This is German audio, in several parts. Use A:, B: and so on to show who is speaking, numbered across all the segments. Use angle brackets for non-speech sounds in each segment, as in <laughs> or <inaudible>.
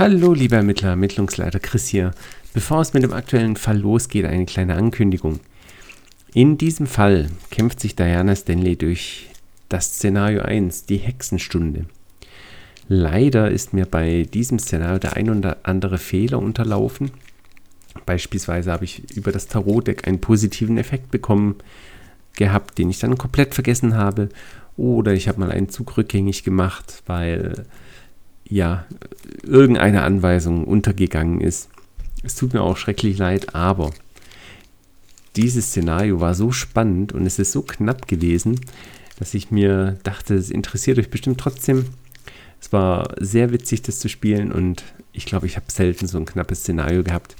A: Hallo, lieber Ermittler, Ermittlungsleiter Chris hier. Bevor es mit dem aktuellen Fall losgeht, eine kleine Ankündigung. In diesem Fall kämpft sich Diana Stanley durch das Szenario 1, die Hexenstunde. Leider ist mir bei diesem Szenario der ein oder andere Fehler unterlaufen. Beispielsweise habe ich über das Tarotdeck einen positiven Effekt bekommen gehabt, den ich dann komplett vergessen habe. Oder ich habe mal einen Zug rückgängig gemacht, weil ja, irgendeine Anweisung untergegangen ist. Es tut mir auch schrecklich leid, aber dieses Szenario war so spannend und es ist so knapp gewesen, dass ich mir dachte, es interessiert euch bestimmt trotzdem. Es war sehr witzig, das zu spielen und ich glaube, ich habe selten so ein knappes Szenario gehabt.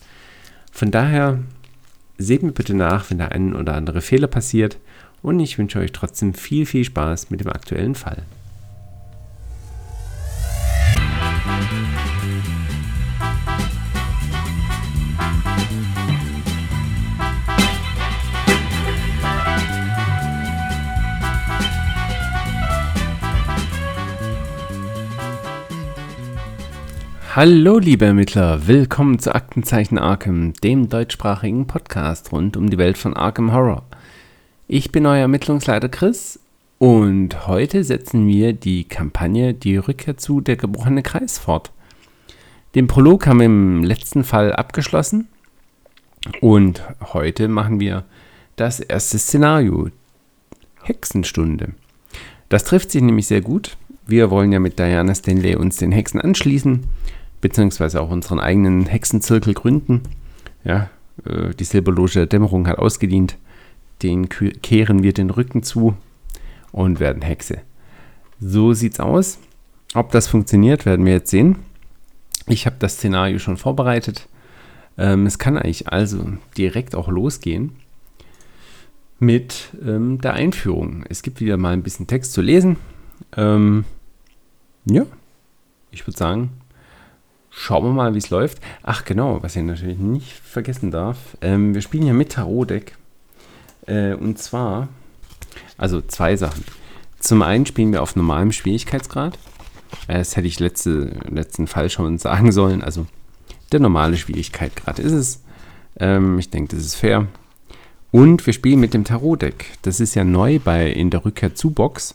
A: Von daher seht mir bitte nach, wenn da ein oder andere Fehler passiert und ich wünsche euch trotzdem viel, viel Spaß mit dem aktuellen Fall. Hallo liebe Ermittler, willkommen zu Aktenzeichen Arkham, dem deutschsprachigen Podcast rund um die Welt von Arkham Horror. Ich bin euer Ermittlungsleiter Chris und heute setzen wir die Kampagne Die Rückkehr zu Der gebrochene Kreis fort. Den Prolog haben wir im letzten Fall abgeschlossen und heute machen wir das erste Szenario, Hexenstunde. Das trifft sich nämlich sehr gut. Wir wollen ja mit Diana Stanley uns den Hexen anschließen beziehungsweise auch unseren eigenen Hexenzirkel gründen. Ja, äh, die Silberloge der Dämmerung hat ausgedient. Den kehren wir den Rücken zu und werden Hexe. So sieht's aus. Ob das funktioniert, werden wir jetzt sehen. Ich habe das Szenario schon vorbereitet. Ähm, es kann eigentlich also direkt auch losgehen mit ähm, der Einführung. Es gibt wieder mal ein bisschen Text zu lesen. Ähm, ja, ich würde sagen, Schauen wir mal, wie es läuft. Ach genau, was ich natürlich nicht vergessen darf. Ähm, wir spielen ja mit Tarot-Deck. Äh, und zwar, also zwei Sachen. Zum einen spielen wir auf normalem Schwierigkeitsgrad. Äh, das hätte ich letzte, letzten Fall schon sagen sollen. Also der normale Schwierigkeitsgrad ist es. Ähm, ich denke, das ist fair. Und wir spielen mit dem Tarot-Deck. Das ist ja neu bei in der Rückkehr zu Box.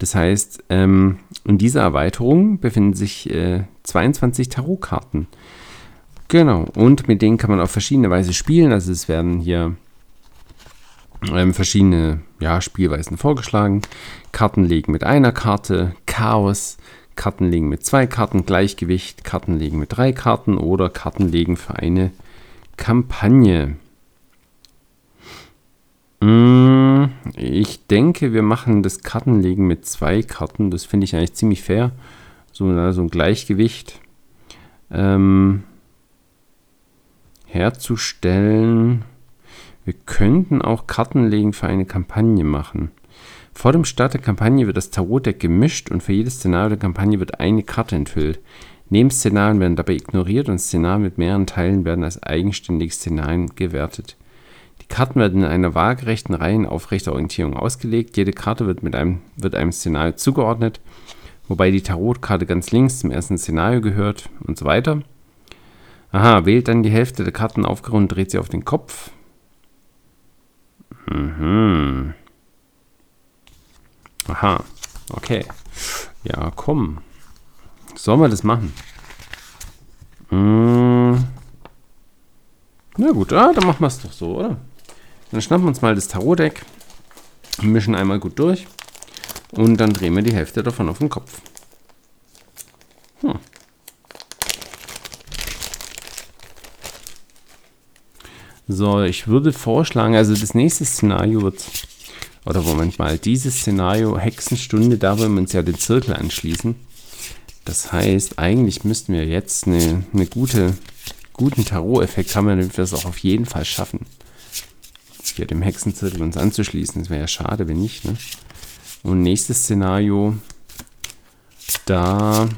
A: Das heißt, ähm, in dieser Erweiterung befinden sich äh, 22 Tarotkarten. Genau, und mit denen kann man auf verschiedene Weise spielen. Also es werden hier ähm, verschiedene ja, Spielweisen vorgeschlagen. Karten legen mit einer Karte, Chaos, Karten legen mit zwei Karten, Gleichgewicht, Karten legen mit drei Karten oder Karten legen für eine Kampagne. Mm, ich denke, wir machen das Kartenlegen mit zwei Karten. Das finde ich eigentlich ziemlich fair. So, so ein Gleichgewicht ähm, herzustellen. Wir könnten auch Kartenlegen für eine Kampagne machen. Vor dem Start der Kampagne wird das Tarotdeck gemischt und für jedes Szenario der Kampagne wird eine Karte enthüllt. Nebenszenarien werden dabei ignoriert und Szenarien mit mehreren Teilen werden als eigenständige Szenarien gewertet. Karten werden in einer waagerechten Reihe in aufrechter Orientierung ausgelegt. Jede Karte wird, mit einem, wird einem Szenario zugeordnet, wobei die Tarotkarte ganz links zum ersten Szenario gehört und so weiter. Aha, wählt dann die Hälfte der Karten aufgerundet, dreht sie auf den Kopf. Mhm. Aha, okay. Ja, komm. Sollen wir das machen? Hm. Na gut, ah, dann machen wir es doch so, oder? Dann schnappen wir uns mal das Tarotdeck, mischen einmal gut durch und dann drehen wir die Hälfte davon auf den Kopf. Hm. So, ich würde vorschlagen, also das nächste Szenario wird, oder Moment mal, dieses Szenario Hexenstunde, da wollen wir uns ja den Zirkel anschließen. Das heißt, eigentlich müssten wir jetzt einen eine gute, guten Tarot-Effekt haben, damit wir es auch auf jeden Fall schaffen hier dem Hexenzirkel uns anzuschließen. Das wäre ja schade, wenn nicht. Ne? Und nächstes Szenario, da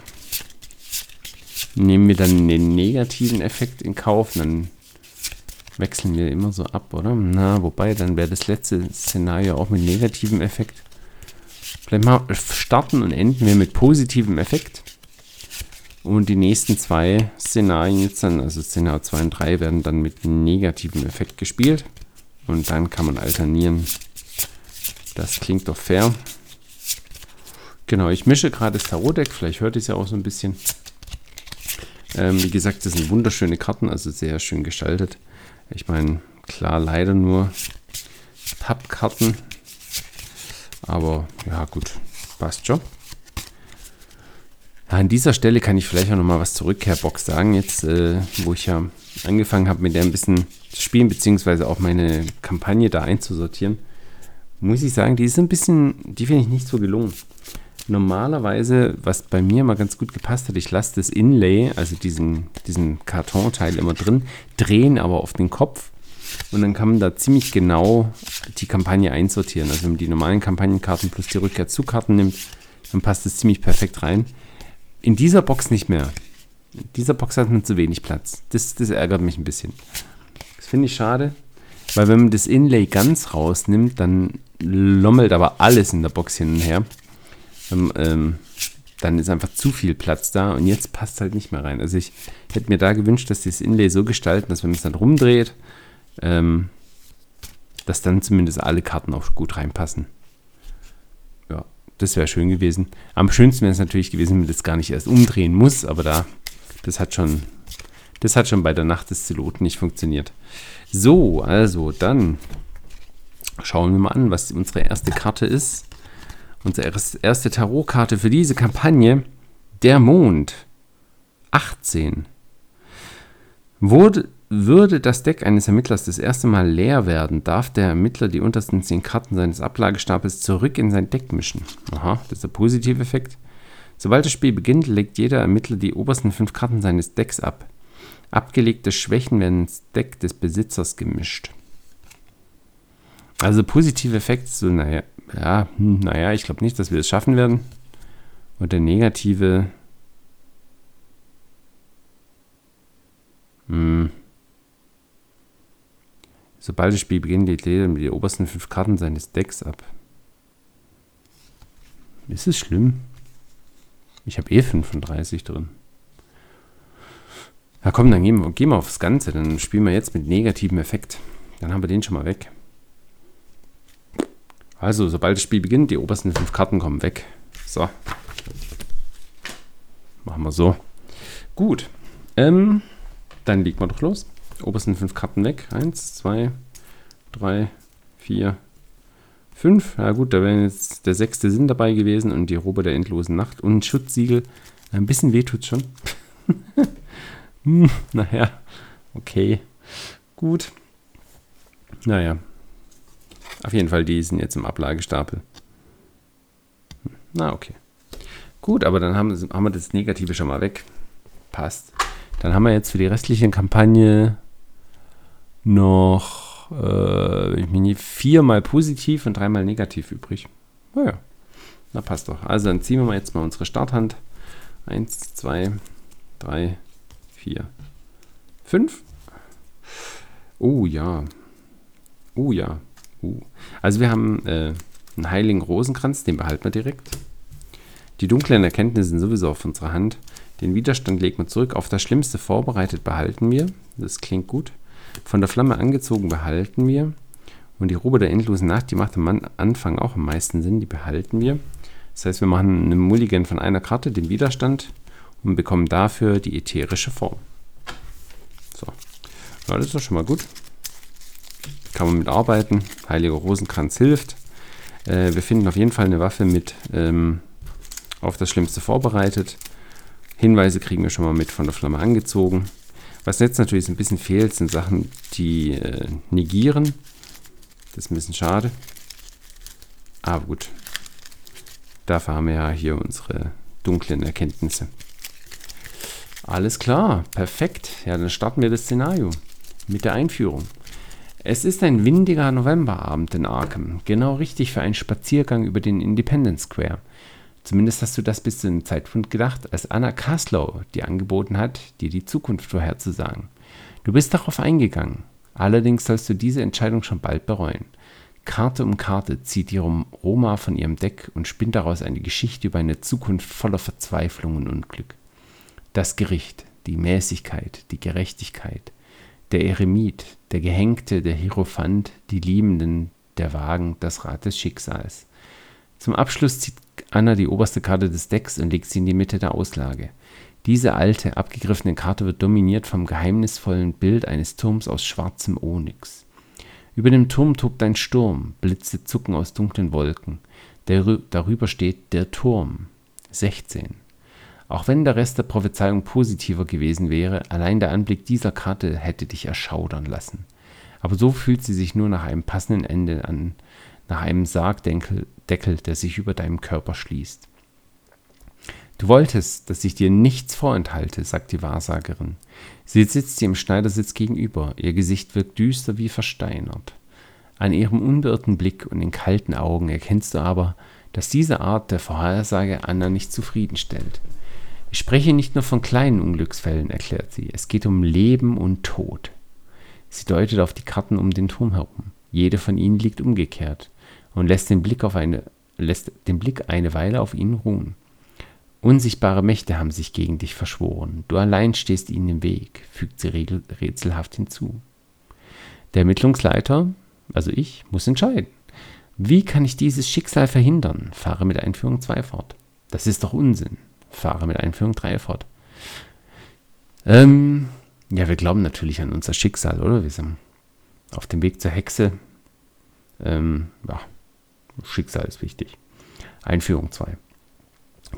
A: nehmen wir dann den negativen Effekt in Kauf. Dann wechseln wir immer so ab, oder? Na, wobei, dann wäre das letzte Szenario auch mit negativem Effekt. Vielleicht mal starten und enden wir mit positivem Effekt. Und die nächsten zwei Szenarien jetzt dann, also Szenario 2 und 3, werden dann mit negativem Effekt gespielt. Und dann kann man alternieren. Das klingt doch fair. Genau, ich mische gerade das Tarot-Deck, vielleicht hört ihr es ja auch so ein bisschen. Ähm, wie gesagt, das sind wunderschöne Karten, also sehr schön gestaltet. Ich meine, klar, leider nur Pappkarten. Aber ja, gut, passt schon. An dieser Stelle kann ich vielleicht auch noch mal was zur Rückkehrbox sagen, jetzt äh, wo ich ja angefangen habe mit der ein bisschen zu spielen, beziehungsweise auch meine Kampagne da einzusortieren, muss ich sagen, die ist ein bisschen, die finde ich nicht so gelungen. Normalerweise, was bei mir mal ganz gut gepasst hat, ich lasse das Inlay, also diesen, diesen Kartonteil immer drin, drehen aber auf den Kopf und dann kann man da ziemlich genau die Kampagne einsortieren. Also wenn man die normalen Kampagnenkarten plus die Rückkehr-zu-Karten nimmt, dann passt es ziemlich perfekt rein. In dieser Box nicht mehr. In dieser Box hat man zu wenig Platz. Das, das ärgert mich ein bisschen. Das finde ich schade, weil wenn man das Inlay ganz rausnimmt, dann lommelt aber alles in der Box hin und her. Ähm, ähm, dann ist einfach zu viel Platz da und jetzt passt halt nicht mehr rein. Also ich hätte mir da gewünscht, dass die das Inlay so gestalten, dass wenn man es dann rumdreht, ähm, dass dann zumindest alle Karten auch gut reinpassen. Das wäre schön gewesen. Am schönsten wäre es natürlich gewesen, wenn man das gar nicht erst umdrehen muss, aber da, das hat schon, das hat schon bei der Nacht des Zeloten nicht funktioniert. So, also dann schauen wir mal an, was unsere erste Karte ist. Unsere erste Tarotkarte für diese Kampagne, der Mond. 18. Wurde, würde das Deck eines Ermittlers das erste Mal leer werden, darf der Ermittler die untersten 10 Karten seines Ablagestapels zurück in sein Deck mischen. Aha, das ist der positive Effekt. Sobald das Spiel beginnt, legt jeder Ermittler die obersten 5 Karten seines Decks ab. Abgelegte Schwächen werden ins Deck des Besitzers gemischt. Also positive Effekt, so, naja, ja, hm, naja, ich glaube nicht, dass wir es schaffen werden. Und der negative. Hm. Sobald das Spiel beginnt, legt jeder die obersten fünf Karten seines Decks ab. Ist es schlimm? Ich habe eh 35 drin. Ja komm, dann gehen wir, gehen wir aufs Ganze. Dann spielen wir jetzt mit negativem Effekt. Dann haben wir den schon mal weg. Also, sobald das Spiel beginnt, die obersten fünf Karten kommen weg. So. Machen wir so. Gut. Ähm, dann legen wir doch los obersten fünf Karten weg. Eins, zwei, drei, vier, fünf. Ja gut, da wäre jetzt der sechste Sinn dabei gewesen und die Robe der endlosen Nacht und ein Schutzsiegel. Ein bisschen weh tut schon. <laughs> hm, <laughs> naja, okay. Gut. Naja. Auf jeden Fall, die sind jetzt im Ablagestapel. Na, okay. Gut, aber dann haben, haben wir das Negative schon mal weg. Passt. Dann haben wir jetzt für die restliche Kampagne noch äh, viermal positiv und dreimal negativ übrig. Naja, na passt doch. Also dann ziehen wir mal jetzt mal unsere Starthand. Eins, zwei, drei, vier, fünf. Oh ja. Oh ja. Uh. Also wir haben äh, einen heiligen Rosenkranz, den behalten wir direkt. Die dunklen Erkenntnisse sind sowieso auf unserer Hand. Den Widerstand legt man zurück. Auf das Schlimmste vorbereitet behalten wir. Das klingt gut. Von der Flamme angezogen behalten wir. Und die Robe der endlosen Nacht, die macht am Anfang auch am meisten Sinn, die behalten wir. Das heißt, wir machen eine Mulligan von einer Karte, den Widerstand, und bekommen dafür die ätherische Form. So, ja, das ist doch schon mal gut. Kann man mitarbeiten. Heiliger Rosenkranz hilft. Äh, wir finden auf jeden Fall eine Waffe mit ähm, auf das Schlimmste vorbereitet. Hinweise kriegen wir schon mal mit von der Flamme angezogen. Was jetzt natürlich ein bisschen fehlt, sind Sachen, die äh, negieren. Das ist ein bisschen schade. Aber gut. Dafür haben wir ja hier unsere dunklen Erkenntnisse. Alles klar, perfekt. Ja, dann starten wir das Szenario mit der Einführung. Es ist ein windiger Novemberabend in Arkham, genau richtig für einen Spaziergang über den Independence Square. Zumindest hast du das bis zu dem Zeitpunkt gedacht, als Anna Kaslow dir angeboten hat, dir die Zukunft vorherzusagen. Du bist darauf eingegangen. Allerdings sollst du diese Entscheidung schon bald bereuen. Karte um Karte zieht die Roma von ihrem Deck und spinnt daraus eine Geschichte über eine Zukunft voller Verzweiflung und Unglück. Das Gericht, die Mäßigkeit, die Gerechtigkeit, der Eremit, der Gehängte, der Hierophant, die Liebenden, der Wagen, das Rad des Schicksals. Zum Abschluss zieht Anna die oberste Karte des Decks und legt sie in die Mitte der Auslage. Diese alte, abgegriffene Karte wird dominiert vom geheimnisvollen Bild eines Turms aus schwarzem Onyx. Über dem Turm tobt ein Sturm, Blitze zucken aus dunklen Wolken. Darüber steht der Turm. 16. Auch wenn der Rest der Prophezeiung positiver gewesen wäre, allein der Anblick dieser Karte hätte dich erschaudern lassen. Aber so fühlt sie sich nur nach einem passenden Ende an, nach einem Sargdeckel, der sich über deinem Körper schließt. Du wolltest, dass ich dir nichts vorenthalte, sagt die Wahrsagerin. Sie sitzt dir im Schneidersitz gegenüber, ihr Gesicht wirkt düster wie versteinert. An ihrem unbeirrten Blick und den kalten Augen erkennst du aber, dass diese Art der Vorhersage Anna nicht zufriedenstellt. Ich spreche nicht nur von kleinen Unglücksfällen, erklärt sie, es geht um Leben und Tod. Sie deutet auf die Karten um den Turm herum. Jede von ihnen liegt umgekehrt und lässt den Blick, auf eine, lässt den Blick eine Weile auf ihnen ruhen. Unsichtbare Mächte haben sich gegen dich verschworen. Du allein stehst ihnen im Weg, fügt sie rätselhaft hinzu. Der Ermittlungsleiter, also ich, muss entscheiden. Wie kann ich dieses Schicksal verhindern? Fahre mit Einführung 2 fort. Das ist doch Unsinn. Fahre mit Einführung 3 fort. Ähm, ja, wir glauben natürlich an unser Schicksal, oder? Wir sind auf dem Weg zur Hexe. Ähm, ja, Schicksal ist wichtig. Einführung 2.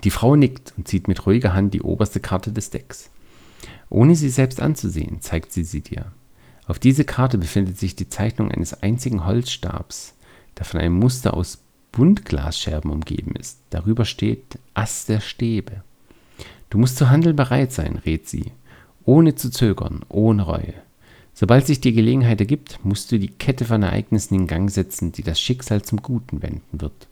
A: Die Frau nickt und zieht mit ruhiger Hand die oberste Karte des Decks. Ohne sie selbst anzusehen, zeigt sie sie dir. Auf dieser Karte befindet sich die Zeichnung eines einzigen Holzstabs, der von einem Muster aus Buntglasscherben umgeben ist. Darüber steht Ass der Stäbe. Du musst zu Handeln bereit sein, rät sie, ohne zu zögern, ohne Reue. Sobald sich die Gelegenheit ergibt, musst du die Kette von Ereignissen in Gang setzen, die das Schicksal zum Guten wenden wird.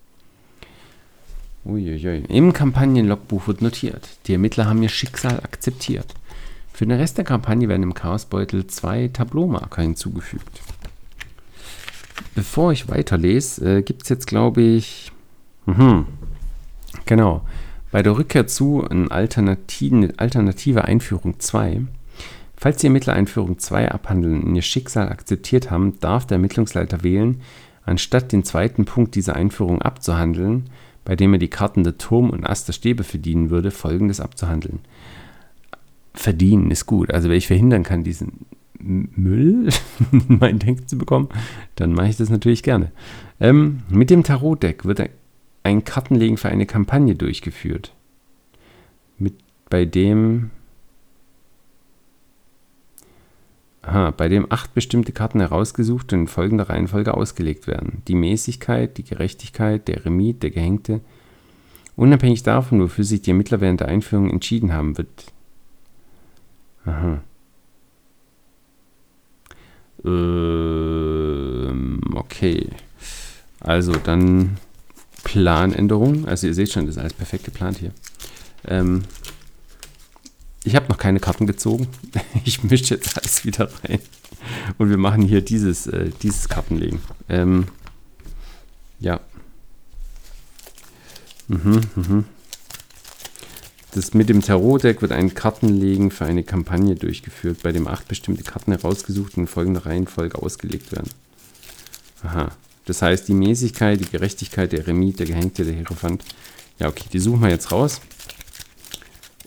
A: Uiuiui. Im Kampagnenlogbuch wird notiert, die Ermittler haben ihr Schicksal akzeptiert. Für den Rest der Kampagne werden im Chaosbeutel zwei Tableaumarker hinzugefügt. Bevor ich weiterlese, äh, gibt es jetzt, glaube ich, mh, genau, bei der Rückkehr zu eine alternative, alternative Einführung 2. Falls die Ermittler Einführung 2 abhandeln und ihr Schicksal akzeptiert haben, darf der Ermittlungsleiter wählen, anstatt den zweiten Punkt dieser Einführung abzuhandeln, bei dem er die Karten der Turm und Ass der Stäbe verdienen würde, folgendes abzuhandeln. Verdienen ist gut. Also wenn ich verhindern kann, diesen Müll in <laughs> mein Denk zu bekommen, dann mache ich das natürlich gerne. Ähm, mit dem Tarotdeck wird ein Kartenlegen für eine Kampagne durchgeführt. Mit, bei dem Aha, bei dem acht bestimmte Karten herausgesucht und in folgender Reihenfolge ausgelegt werden. Die Mäßigkeit, die Gerechtigkeit, der Remit, der Gehängte. Unabhängig davon, wofür sich die Ermittler während der Einführung entschieden haben, wird. Aha. Ähm, okay. Also dann Planänderung. Also ihr seht schon, das ist alles perfekt geplant hier. Ähm, ich habe noch keine Karten gezogen. <laughs> Ich mische jetzt alles wieder rein. Und wir machen hier dieses, äh, dieses Kartenlegen. Ähm, ja. Mhm, mhm. Das mit dem Tarot-Deck wird ein Kartenlegen für eine Kampagne durchgeführt, bei dem acht bestimmte Karten herausgesucht und in folgender Reihenfolge ausgelegt werden. Aha. Das heißt, die Mäßigkeit, die Gerechtigkeit, der Remit, der Gehängte, der Hierophant. Ja, okay, die suchen wir jetzt raus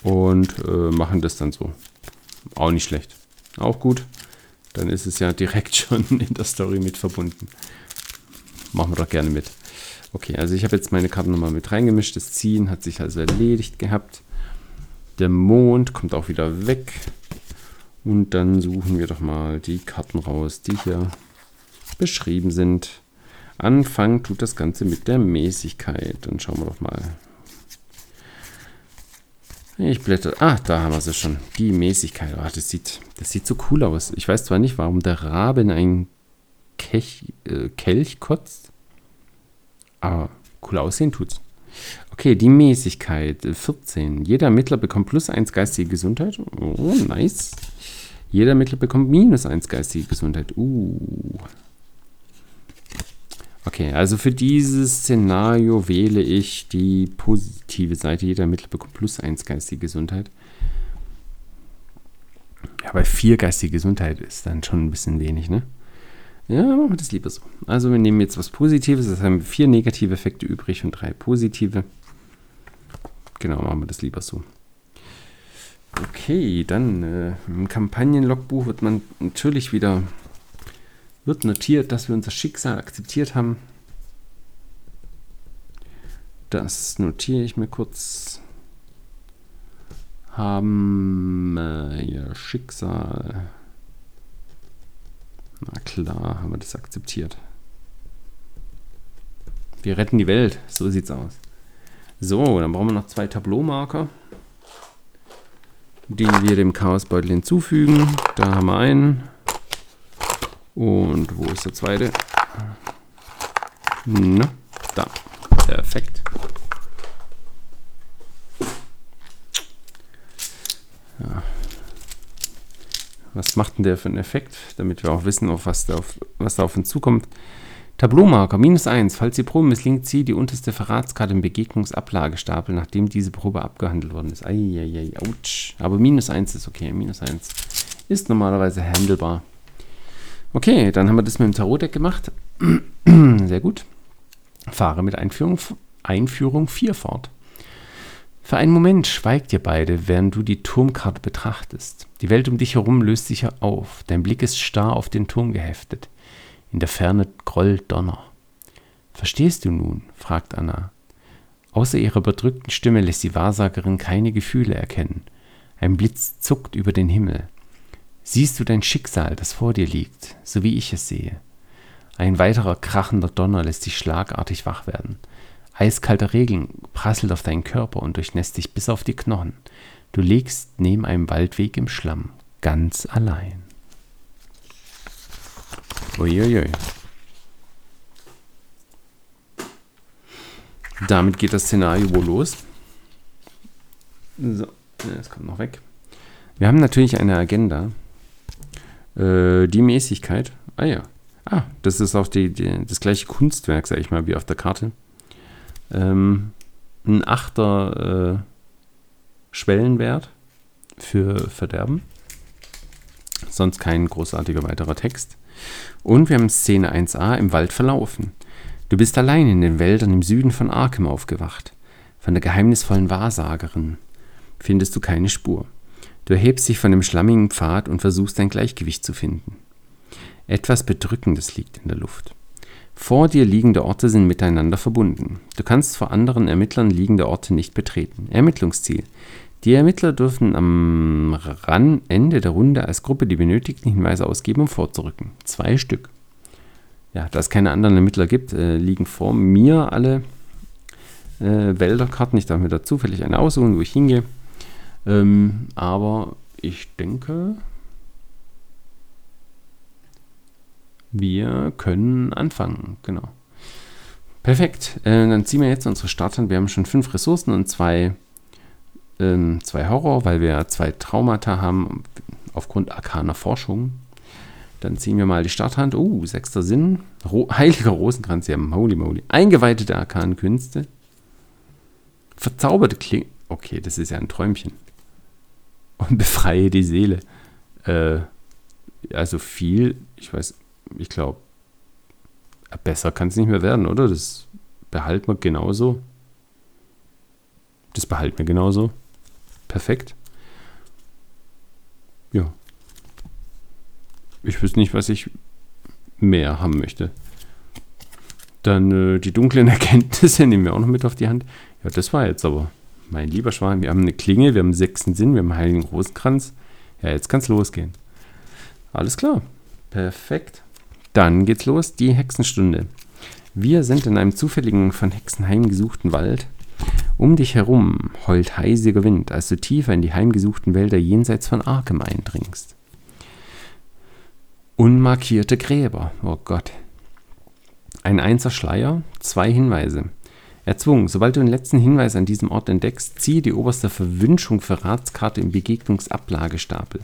A: und äh, machen das dann so. Auch nicht schlecht. Auch gut. Dann ist es ja direkt <laughs> schon in der Story mit verbunden. Machen wir doch gerne mit. Okay, also ich habe jetzt meine Karten nochmal mit reingemischt. Das Ziehen hat sich also erledigt gehabt. Der Mond kommt auch wieder weg. Und dann suchen wir doch mal die Karten raus, die hier beschrieben sind. Anfangen tut das Ganze mit der Mäßigkeit. Dann schauen wir doch mal, ich blätter. Ah, da haben wir sie schon. Die Mäßigkeit. Oh, das, sieht, das sieht so cool aus. Ich weiß zwar nicht, warum der Rabe in einen Kech, äh, Kelch kotzt. Aber cool aussehen tut's. Okay, die Mäßigkeit. 14. Jeder Ermittler bekommt plus 1 geistige Gesundheit. Oh, nice. Jeder Ermittler bekommt minus 1 geistige Gesundheit. Uh. Okay, also für dieses Szenario wähle ich die positive Seite. Jeder Ermittler bekommt plus 1 geistige Gesundheit. Aber vier geistige Gesundheit ist dann schon ein bisschen wenig, ne? Ja, machen wir das lieber so. Also wir nehmen jetzt was Positives, das haben vier negative Effekte übrig und drei positive. Genau, machen wir das lieber so. Okay, dann äh, im Kampagnenlogbuch wird man natürlich wieder wird notiert, dass wir unser Schicksal akzeptiert haben. Das notiere ich mir kurz. Haben äh, ihr Schicksal. Na klar, haben wir das akzeptiert. Wir retten die Welt, so sieht's aus. So, dann brauchen wir noch zwei Tableaumarker, die wir dem Chaosbeutel hinzufügen. Da haben wir einen. Und wo ist der zweite? Na, da. Perfekt. Ja. Was macht denn der für einen Effekt, damit wir auch wissen, auf was, da auf, was da auf uns zukommt? Tableaumarker, minus 1. Falls die Probe misslingt, ziehe die unterste Verratskarte im Begegnungsablagestapel, nachdem diese Probe abgehandelt worden ist. Eieiei, ouch. Aber minus 1 ist okay. Minus 1 ist normalerweise handelbar. Okay, dann haben wir das mit dem Tarotdeck gemacht. <clears throat> Sehr gut. Fahre mit Einführung, Einführung 4 fort. Für einen Moment schweigt ihr beide, während du die Turmkarte betrachtest. Die Welt um dich herum löst sich auf. Dein Blick ist starr auf den Turm geheftet. In der Ferne grollt Donner. Verstehst du nun? fragt Anna. Außer ihrer bedrückten Stimme lässt die Wahrsagerin keine Gefühle erkennen. Ein Blitz zuckt über den Himmel. Siehst du dein Schicksal, das vor dir liegt, so wie ich es sehe? Ein weiterer krachender Donner lässt dich schlagartig wach werden. Eiskalter Regen prasselt auf deinen Körper und durchnässt dich bis auf die Knochen. Du liegst neben einem Waldweg im Schlamm, ganz allein. Uiuiui. Damit geht das Szenario wohl los. So, das kommt noch weg. Wir haben natürlich eine Agenda. Äh, die Mäßigkeit. Ah ja. Ah, das ist auch die, die, das gleiche Kunstwerk, sag ich mal, wie auf der Karte. Ähm, ein achter äh, Schwellenwert für Verderben. Sonst kein großartiger weiterer Text. Und wir haben Szene 1a im Wald verlaufen. Du bist allein in den Wäldern im Süden von Arkham aufgewacht. Von der geheimnisvollen Wahrsagerin findest du keine Spur. Du erhebst dich von dem schlammigen Pfad und versuchst dein Gleichgewicht zu finden. Etwas Bedrückendes liegt in der Luft. Vor dir liegende Orte sind miteinander verbunden. Du kannst vor anderen Ermittlern liegende Orte nicht betreten. Ermittlungsziel. Die Ermittler dürfen am Ende der Runde als Gruppe die benötigten Hinweise ausgeben, um vorzurücken. Zwei Stück. Ja, da es keine anderen Ermittler gibt, äh, liegen vor mir alle äh, Wälderkarten. Ich darf mir da zufällig eine aussuchen, wo ich hingehe. Ähm, aber ich denke, wir können anfangen. Genau. Perfekt. Äh, dann ziehen wir jetzt unsere Starthand. Wir haben schon fünf Ressourcen und zwei, ähm, zwei Horror, weil wir zwei Traumata haben aufgrund arkaner Forschung. Dann ziehen wir mal die Starthand. Uh, sechster Sinn. Ro <laughs> Heiliger Rosenkranz. Ja, holy moly. Eingeweihte der arkanen Künste. Verzauberte Klinge. Okay, das ist ja ein Träumchen und befreie die Seele. Äh, also viel, ich weiß, ich glaube, besser kann es nicht mehr werden, oder? Das behalten wir genauso. Das behalten wir genauso. Perfekt. Ja. Ich wüsste nicht, was ich mehr haben möchte. Dann äh, die dunklen <laughs> Erkenntnisse nehmen wir auch noch mit auf die Hand. Ja, das war jetzt aber mein lieber Schwan, wir haben eine Klinge, wir haben einen sechsten Sinn, wir haben einen heiligen Rosenkranz. Ja, jetzt kann es losgehen. Alles klar. Perfekt. Dann geht's los, die Hexenstunde. Wir sind in einem zufälligen, von Hexen heimgesuchten Wald. Um dich herum heult heisiger Wind, als du tiefer in die heimgesuchten Wälder jenseits von Arkham eindringst. Unmarkierte Gräber, oh Gott. Ein einser Schleier, zwei Hinweise. Erzwungen. Sobald du den letzten Hinweis an diesem Ort entdeckst, ziehe die oberste Verwünschung für Ratskarte im Begegnungsablagestapel.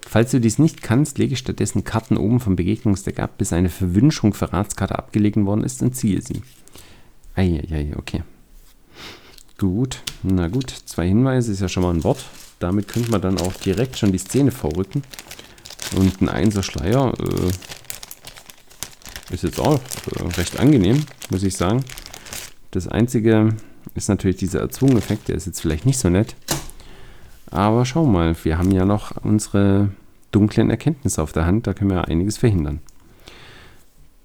A: Falls du dies nicht kannst, lege stattdessen Karten oben vom Begegnungsdeck ab, bis eine Verwünschung für Ratskarte abgelegen worden ist und ziehe sie. Eieiei, okay. Gut, na gut, zwei Hinweise ist ja schon mal ein Wort. damit könnte man dann auch direkt schon die Szene vorrücken. Und ein Einser-Schleier äh, ist jetzt auch äh, recht angenehm, muss ich sagen. Das Einzige ist natürlich dieser Erzwungen-Effekt, der ist jetzt vielleicht nicht so nett. Aber schau mal, wir haben ja noch unsere dunklen Erkenntnisse auf der Hand, da können wir einiges verhindern.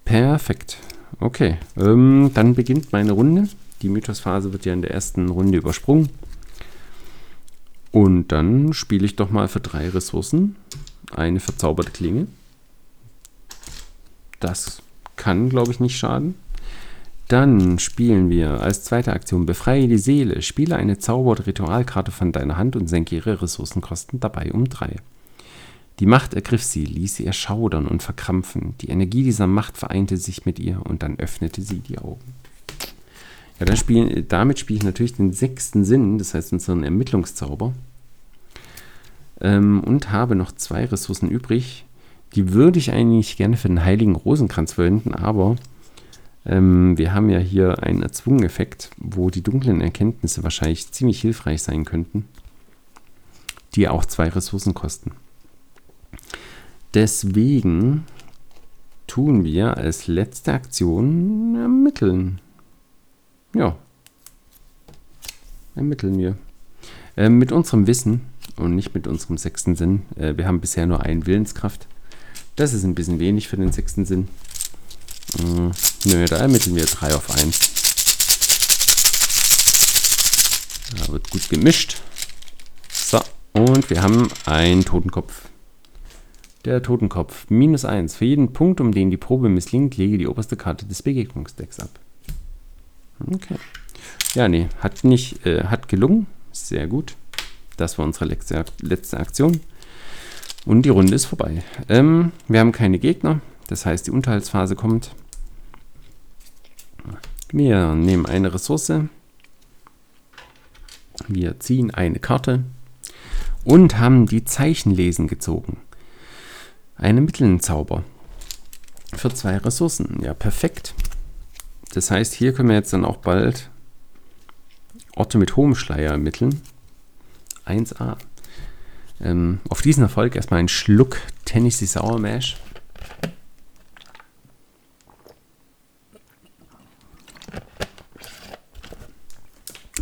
A: Perfekt. Okay, ähm, dann beginnt meine Runde. Die Mythosphase wird ja in der ersten Runde übersprungen. Und dann spiele ich doch mal für drei Ressourcen eine verzauberte Klinge. Das kann, glaube ich, nicht schaden. Dann spielen wir als zweite Aktion Befreie die Seele. Spiele eine Zauber- oder Ritualkarte von deiner Hand und senke ihre Ressourcenkosten dabei um drei. Die Macht ergriff sie, ließ sie erschaudern und verkrampfen. Die Energie dieser Macht vereinte sich mit ihr und dann öffnete sie die Augen. Ja, dann spielen, damit spiele ich natürlich den sechsten Sinn, das heißt unseren Ermittlungszauber. Ähm, und habe noch zwei Ressourcen übrig. Die würde ich eigentlich gerne für den Heiligen Rosenkranz verwenden, aber ähm, wir haben ja hier einen erzwungenen Effekt, wo die dunklen Erkenntnisse wahrscheinlich ziemlich hilfreich sein könnten, die auch zwei Ressourcen kosten. Deswegen tun wir als letzte Aktion ermitteln. Ja. Ermitteln wir. Äh, mit unserem Wissen und nicht mit unserem sechsten Sinn. Äh, wir haben bisher nur eine Willenskraft. Das ist ein bisschen wenig für den sechsten Sinn. Äh, nö, da ermitteln wir 3 auf 1. Da wird gut gemischt. So, und wir haben einen Totenkopf. Der Totenkopf. Minus 1. Für jeden Punkt, um den die Probe misslingt, lege die oberste Karte des Begegnungsdecks ab. Okay. Ja, nee, hat nicht, äh, hat gelungen. Sehr gut. Das war unsere letzte, letzte Aktion. Und die Runde ist vorbei. Ähm, wir haben keine Gegner. Das heißt, die Unterhaltsphase kommt. Wir nehmen eine Ressource. Wir ziehen eine Karte und haben die Zeichenlesen gezogen. Einen Mittelzauber für zwei Ressourcen. Ja, perfekt. Das heißt, hier können wir jetzt dann auch bald Orte mit hohem Schleier ermitteln. 1a. Ähm, auf diesen Erfolg erstmal ein Schluck Tennessee Sour Mash.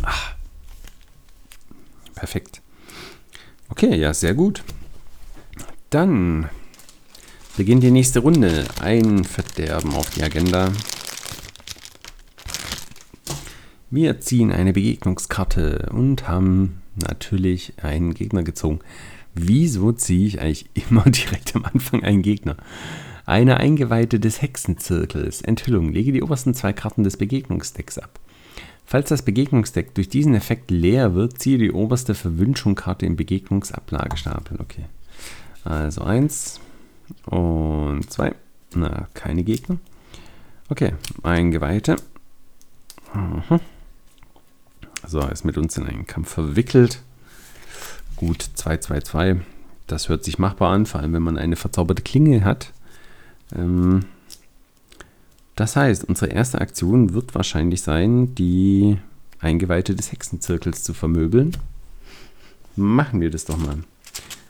A: Ah. Perfekt. Okay, ja, sehr gut. Dann beginnt die nächste Runde. Ein Verderben auf die Agenda. Wir ziehen eine Begegnungskarte und haben natürlich einen Gegner gezogen. Wieso ziehe ich eigentlich <laughs> immer direkt am Anfang einen Gegner? Eine Eingeweihte des Hexenzirkels. Enthüllung. Lege die obersten zwei Karten des Begegnungsdecks ab. Falls das Begegnungsdeck durch diesen Effekt leer wird, ziehe die oberste Verwünschungkarte im Begegnungsablagestapel. Okay. Also eins und zwei. Na, keine Gegner. Okay, Eingeweihte. Mhm. So, ist mit uns in einen Kampf verwickelt. Gut, 2-2-2. Das hört sich machbar an, vor allem wenn man eine verzauberte Klinge hat. Ähm, das heißt, unsere erste Aktion wird wahrscheinlich sein, die Eingeweihte des Hexenzirkels zu vermöbeln. Machen wir das doch mal.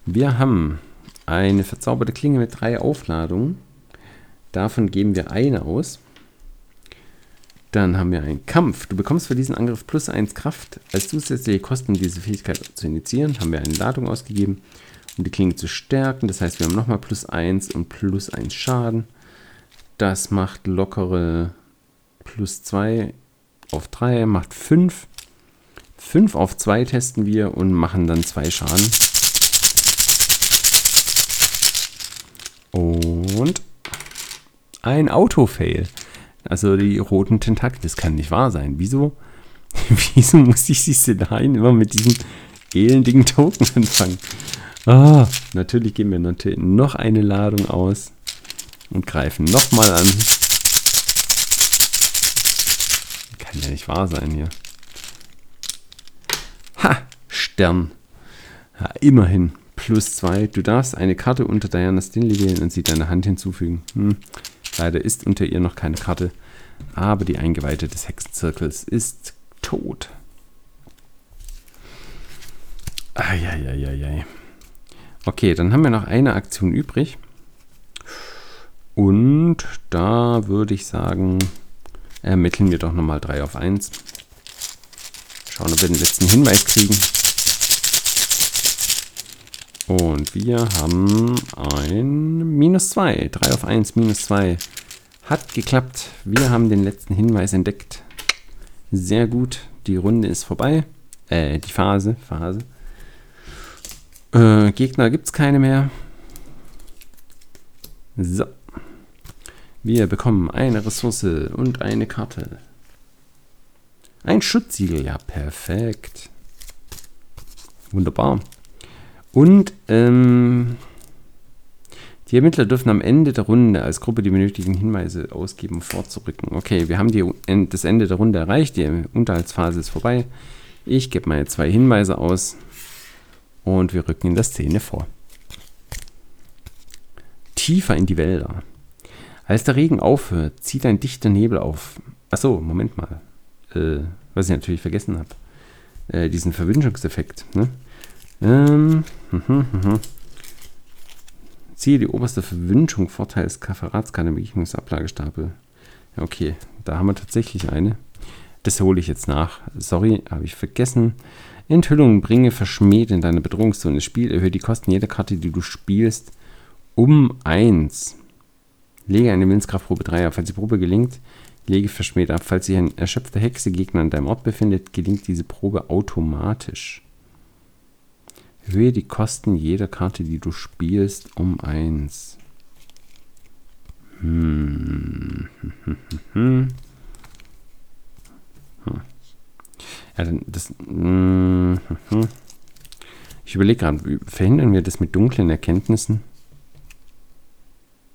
A: Wir haben eine verzauberte Klinge mit drei Aufladungen. Davon geben wir eine aus. Dann haben wir einen Kampf. Du bekommst für diesen Angriff plus 1 Kraft. Als zusätzliche Kosten, diese Fähigkeit zu initiieren, haben wir eine Ladung ausgegeben, um die Klinge zu stärken. Das heißt, wir haben nochmal plus 1 und plus 1 Schaden. Das macht lockere plus 2 auf 3, macht 5. 5 auf 2 testen wir und machen dann 2 Schaden. Und ein Auto-Fail. Also die roten Tentakel, das kann nicht wahr sein. Wieso? <laughs> Wieso muss ich diese dahin immer mit diesen elendigen Token anfangen? Ah, natürlich geben wir natürlich noch eine Ladung aus und greifen nochmal an. Kann ja nicht wahr sein hier. Ha, Stern. Ja, immerhin. Plus zwei. Du darfst eine Karte unter Diana Stinley wählen und sie deine Hand hinzufügen. Hm. Leider ist unter ihr noch keine Karte, aber die Eingeweihte des Hexenzirkels ist tot. Eieieiei. Okay, dann haben wir noch eine Aktion übrig. Und da würde ich sagen, ermitteln wir doch nochmal 3 auf 1. Schauen, ob wir den letzten Hinweis kriegen. Und wir haben ein Minus 2. 3 auf 1, Minus 2. Hat geklappt. Wir haben den letzten Hinweis entdeckt. Sehr gut. Die Runde ist vorbei. Äh, die Phase. Phase. Äh, Gegner gibt es keine mehr. So. Wir bekommen eine Ressource und eine Karte. Ein Schutzsiegel, ja, perfekt. Wunderbar. Und ähm, die Ermittler dürfen am Ende der Runde als Gruppe die benötigten Hinweise ausgeben, um vorzurücken. Okay, wir haben die, das Ende der Runde erreicht, die Unterhaltsphase ist vorbei. Ich gebe meine zwei Hinweise aus und wir rücken in der Szene vor. Tiefer in die Wälder. Als der Regen aufhört, zieht ein dichter Nebel auf. Achso, Moment mal. Äh, was ich natürlich vergessen habe. Äh, diesen Verwünschungseffekt. Ne? Ähm, mh, mh, mh. Ziehe die oberste Verwünschung Vorteil des Kafferatskanne Begegnungsablagestapel. Okay, da haben wir tatsächlich eine. Das hole ich jetzt nach. Sorry, habe ich vergessen. Enthüllung bringe verschmäht in deine Bedrohungszone. Spiel erhöht die Kosten jeder Karte, die du spielst, um 1. Lege eine Willenskraftprobe 3 ab. Falls die Probe gelingt, lege verschmäht ab. Falls sich ein erschöpfter Hexegegner an deinem Ort befindet, gelingt diese Probe automatisch. Erhöhe die Kosten jeder Karte, die du spielst, um 1. Hm. hm, hm, hm Ja, das. Ich überlege gerade, verhindern wir das mit dunklen Erkenntnissen?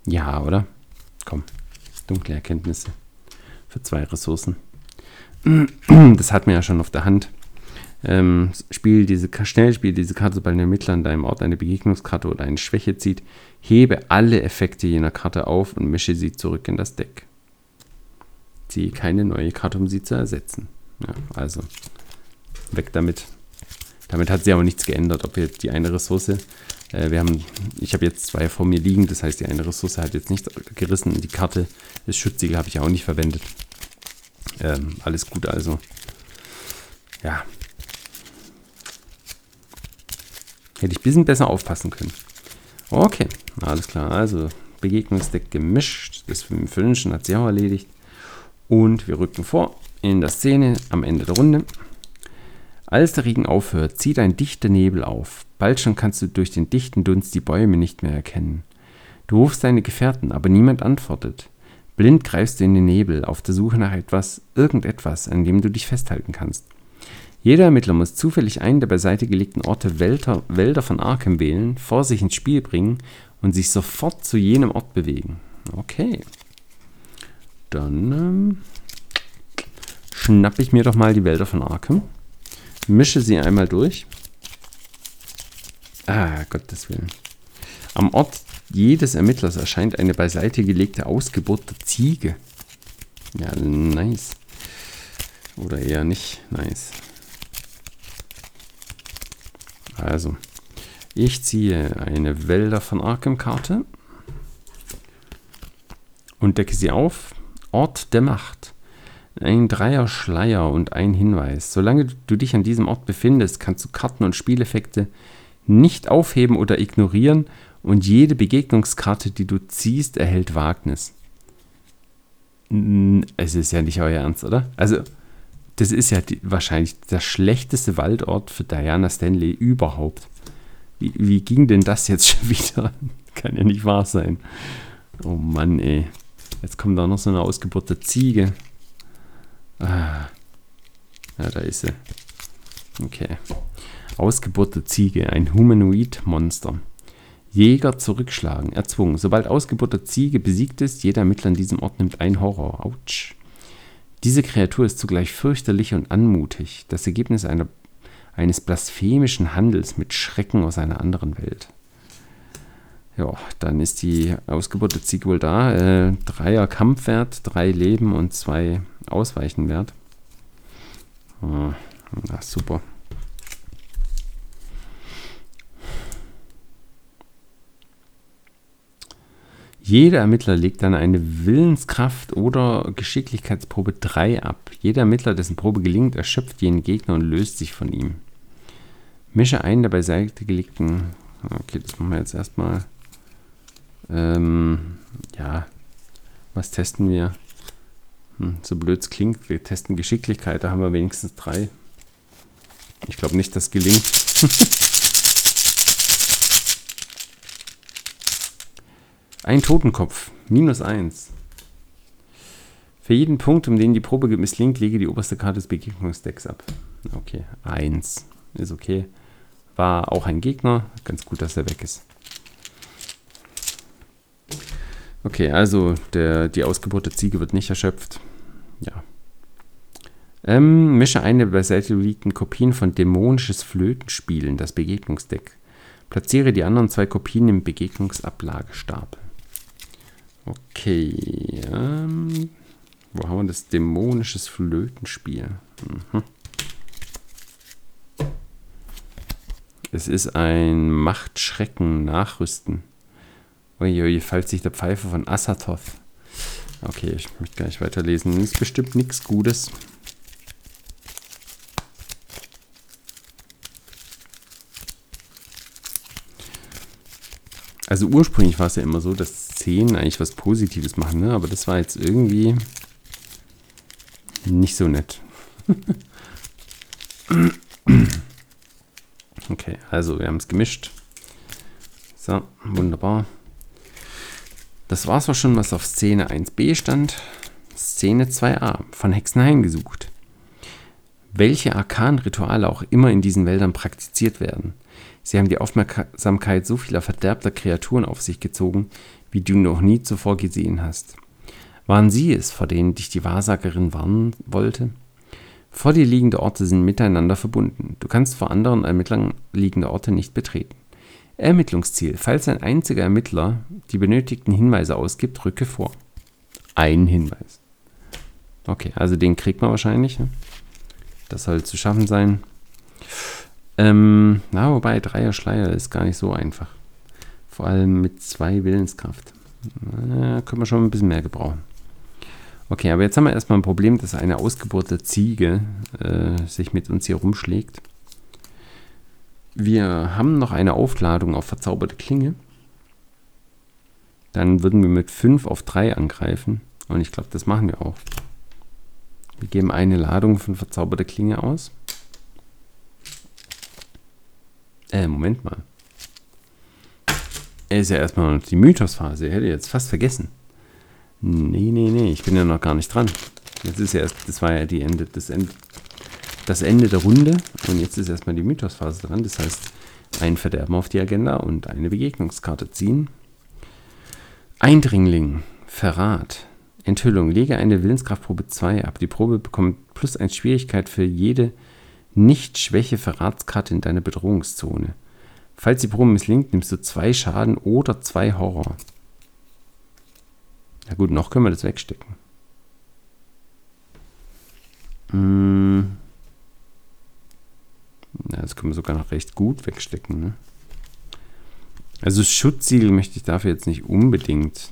A: Ja, oder? Komm, dunkle Erkenntnisse für zwei Ressourcen. Das hat man ja schon auf der Hand. Ähm, spiel diese, schnell spiel diese Karte, sobald ein Ermittler an deinem Ort eine Begegnungskarte oder eine Schwäche zieht. Hebe alle Effekte jener Karte auf und mische sie zurück in das Deck. Ziehe keine neue Karte, um sie zu ersetzen. Ja, also weg damit. Damit hat sich aber nichts geändert, ob jetzt die eine Ressource, äh, wir haben, ich habe jetzt zwei vor mir liegen, das heißt, die eine Ressource hat jetzt nichts gerissen. Die Karte, das Schutzsiegel habe ich auch nicht verwendet. Ähm, alles gut also. Ja. Hätte ich ein bisschen besser aufpassen können. Okay, alles klar. Also Begegnungsdeck gemischt. Das Fünfchen hat sie auch erledigt. Und wir rücken vor in der Szene am Ende der Runde. Als der Regen aufhört, zieht ein dichter Nebel auf. Bald schon kannst du durch den dichten Dunst die Bäume nicht mehr erkennen. Du rufst deine Gefährten, aber niemand antwortet. Blind greifst du in den Nebel, auf der Suche nach etwas, irgendetwas, an dem du dich festhalten kannst. Jeder Ermittler muss zufällig einen der beiseite gelegten Orte Wälder, Wälder von Arkham wählen, vor sich ins Spiel bringen und sich sofort zu jenem Ort bewegen. Okay. Dann ähm, schnappe ich mir doch mal die Wälder von Arkham mische sie einmal durch. Ah, Gottes Willen. Am Ort jedes Ermittlers erscheint eine beiseite gelegte Ausgeburt der Ziege. Ja, nice. Oder eher nicht nice. Also, ich ziehe eine Wälder von Arkham-Karte und decke sie auf. Ort der Macht. Ein Dreier Schleier und ein Hinweis. Solange du dich an diesem Ort befindest, kannst du Karten und Spieleffekte nicht aufheben oder ignorieren und jede Begegnungskarte, die du ziehst, erhält Wagnis. Es ist ja nicht euer Ernst, oder? Also, das ist ja die, wahrscheinlich der schlechteste Waldort für Diana Stanley überhaupt. Wie, wie ging denn das jetzt <laughs> schon wieder? Kann ja nicht wahr sein. Oh Mann, ey. Jetzt kommt da noch so eine ausgeburte Ziege. Ah. Ja, da ist sie. Okay. Ausgeburt der Ziege, ein Humanoid-Monster. Jäger zurückschlagen, erzwungen. Sobald Ausgeburt der Ziege besiegt ist, jeder Ermittler an diesem Ort nimmt ein Horror. Autsch. Diese Kreatur ist zugleich fürchterlich und anmutig, das Ergebnis einer, eines blasphemischen Handels mit Schrecken aus einer anderen Welt. Ja, dann ist die Ausgeburt der Ziege wohl da. Äh, Dreier Kampfwert, drei Leben und zwei Ausweichenwert. Ah, super. Jeder Ermittler legt dann eine Willenskraft- oder Geschicklichkeitsprobe 3 ab. Jeder Ermittler, dessen Probe gelingt, erschöpft jeden Gegner und löst sich von ihm. Mische einen der beiseite gelegten. Okay, das machen wir jetzt erstmal. Ähm, ja, was testen wir? Hm, so blöd es klingt, wir testen Geschicklichkeit, da haben wir wenigstens drei. Ich glaube nicht, dass gelingt. <laughs> Ein Totenkopf, minus eins. Für jeden Punkt, um den die Probe misslingt, lege die oberste Karte des Begegnungsdecks ab. Okay, eins ist okay. War auch ein Gegner, ganz gut, dass er weg ist. Okay, also der, die Ausgeburt der Ziege wird nicht erschöpft. Ja. Ähm, mische eine beiseite liegenden Kopien von Dämonisches Flötenspielen, das Begegnungsdeck. Platziere die anderen zwei Kopien im Begegnungsablagestapel. Okay. Ähm, wo haben wir das? Dämonisches Flötenspiel. Mhm. Es ist ein Machtschrecken nachrüsten. Uiui, falls sich der Pfeife von Assathoth. Okay, ich möchte gar nicht weiterlesen. Ist bestimmt nichts Gutes. Also ursprünglich war es ja immer so, dass Szenen eigentlich was Positives machen, ne? aber das war jetzt irgendwie nicht so nett. <laughs> okay, also wir haben es gemischt. So, wunderbar. Das war es auch schon, was auf Szene 1b stand. Szene 2a, von Hexen heimgesucht. Welche Arkan-Rituale auch immer in diesen Wäldern praktiziert werden – Sie haben die Aufmerksamkeit so vieler verderbter Kreaturen auf sich gezogen, wie du noch nie zuvor gesehen hast. Waren sie es, vor denen dich die Wahrsagerin warnen wollte? Vor dir liegende Orte sind miteinander verbunden. Du kannst vor anderen Ermittlern liegende Orte nicht betreten. Ermittlungsziel. Falls ein einziger Ermittler die benötigten Hinweise ausgibt, rücke vor. Ein Hinweis. Okay, also den kriegt man wahrscheinlich. Das soll zu schaffen sein. Ähm, na, wobei Dreier Schleier ist gar nicht so einfach. Vor allem mit zwei Willenskraft. Na, können wir schon ein bisschen mehr gebrauchen. Okay, aber jetzt haben wir erstmal ein Problem, dass eine ausgebohrte Ziege äh, sich mit uns hier rumschlägt. Wir haben noch eine Aufladung auf verzauberte Klinge. Dann würden wir mit 5 auf 3 angreifen. Und ich glaube, das machen wir auch. Wir geben eine Ladung von verzauberte Klinge aus. Äh, Moment mal. Er ist ja erstmal noch die Mythosphase. Er hätte jetzt fast vergessen. Nee, nee, nee, ich bin ja noch gar nicht dran. Jetzt ist ja erst, das war ja die Ende, das, Ende, das Ende der Runde und jetzt ist erstmal die Mythosphase dran. Das heißt, ein Verderben auf die Agenda und eine Begegnungskarte ziehen. Eindringling, Verrat, Enthüllung. Lege eine Willenskraftprobe 2 ab. Die Probe bekommt plus 1 Schwierigkeit für jede nicht-Schwäche-Verratskarte in deiner Bedrohungszone. Falls die Probe misslingt, nimmst du zwei Schaden oder zwei Horror. Na gut, noch können wir das wegstecken. Hm. Ja, das können wir sogar noch recht gut wegstecken. Ne? Also Schutzsiegel möchte ich dafür jetzt nicht unbedingt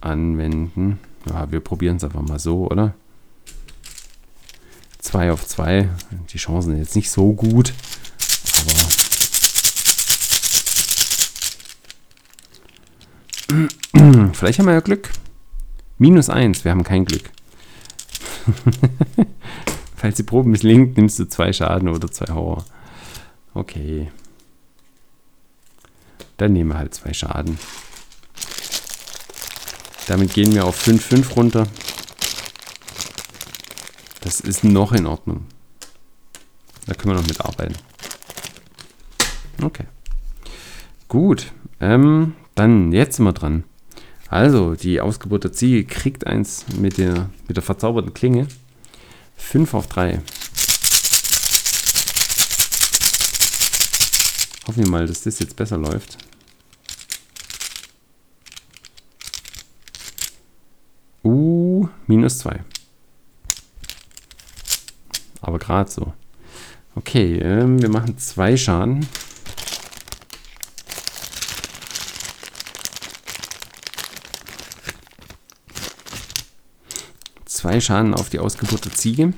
A: anwenden. Ja, wir probieren es einfach mal so, oder? 2 auf 2. Die Chancen sind jetzt nicht so gut. Aber <clears throat> vielleicht haben wir ja Glück. Minus 1, wir haben kein Glück. <laughs> Falls die Probe misslingt, nimmst du zwei Schaden oder zwei Horror. Okay. Dann nehmen wir halt zwei Schaden. Damit gehen wir auf 5-5 runter. Das ist noch in Ordnung. Da können wir noch mitarbeiten. Okay. Gut. Ähm, dann, jetzt sind wir dran. Also, die Ausgeburt der Ziege kriegt eins mit der, mit der verzauberten Klinge. 5 auf 3. Hoffen wir mal, dass das jetzt besser läuft. Uh, minus 2 aber gerade so. Okay, ähm, wir machen zwei Schaden. Zwei Schaden auf die ausgeburte Ziege.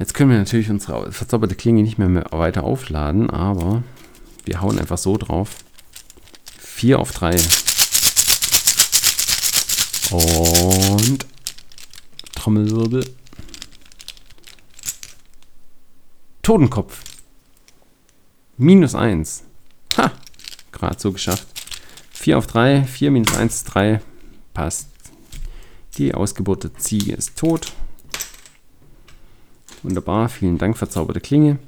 A: Jetzt können wir natürlich unsere verzauberte Klinge nicht mehr weiter aufladen, aber wir hauen einfach so drauf. 4 auf 3. Und Trommelwirbel. Totenkopf. Minus 1. Ha! Gerade so geschafft. 4 auf 3. 4 minus 1 ist 3. Passt. Die ausgeburte Ziege ist tot. Wunderbar. Vielen Dank, verzauberte Klinge.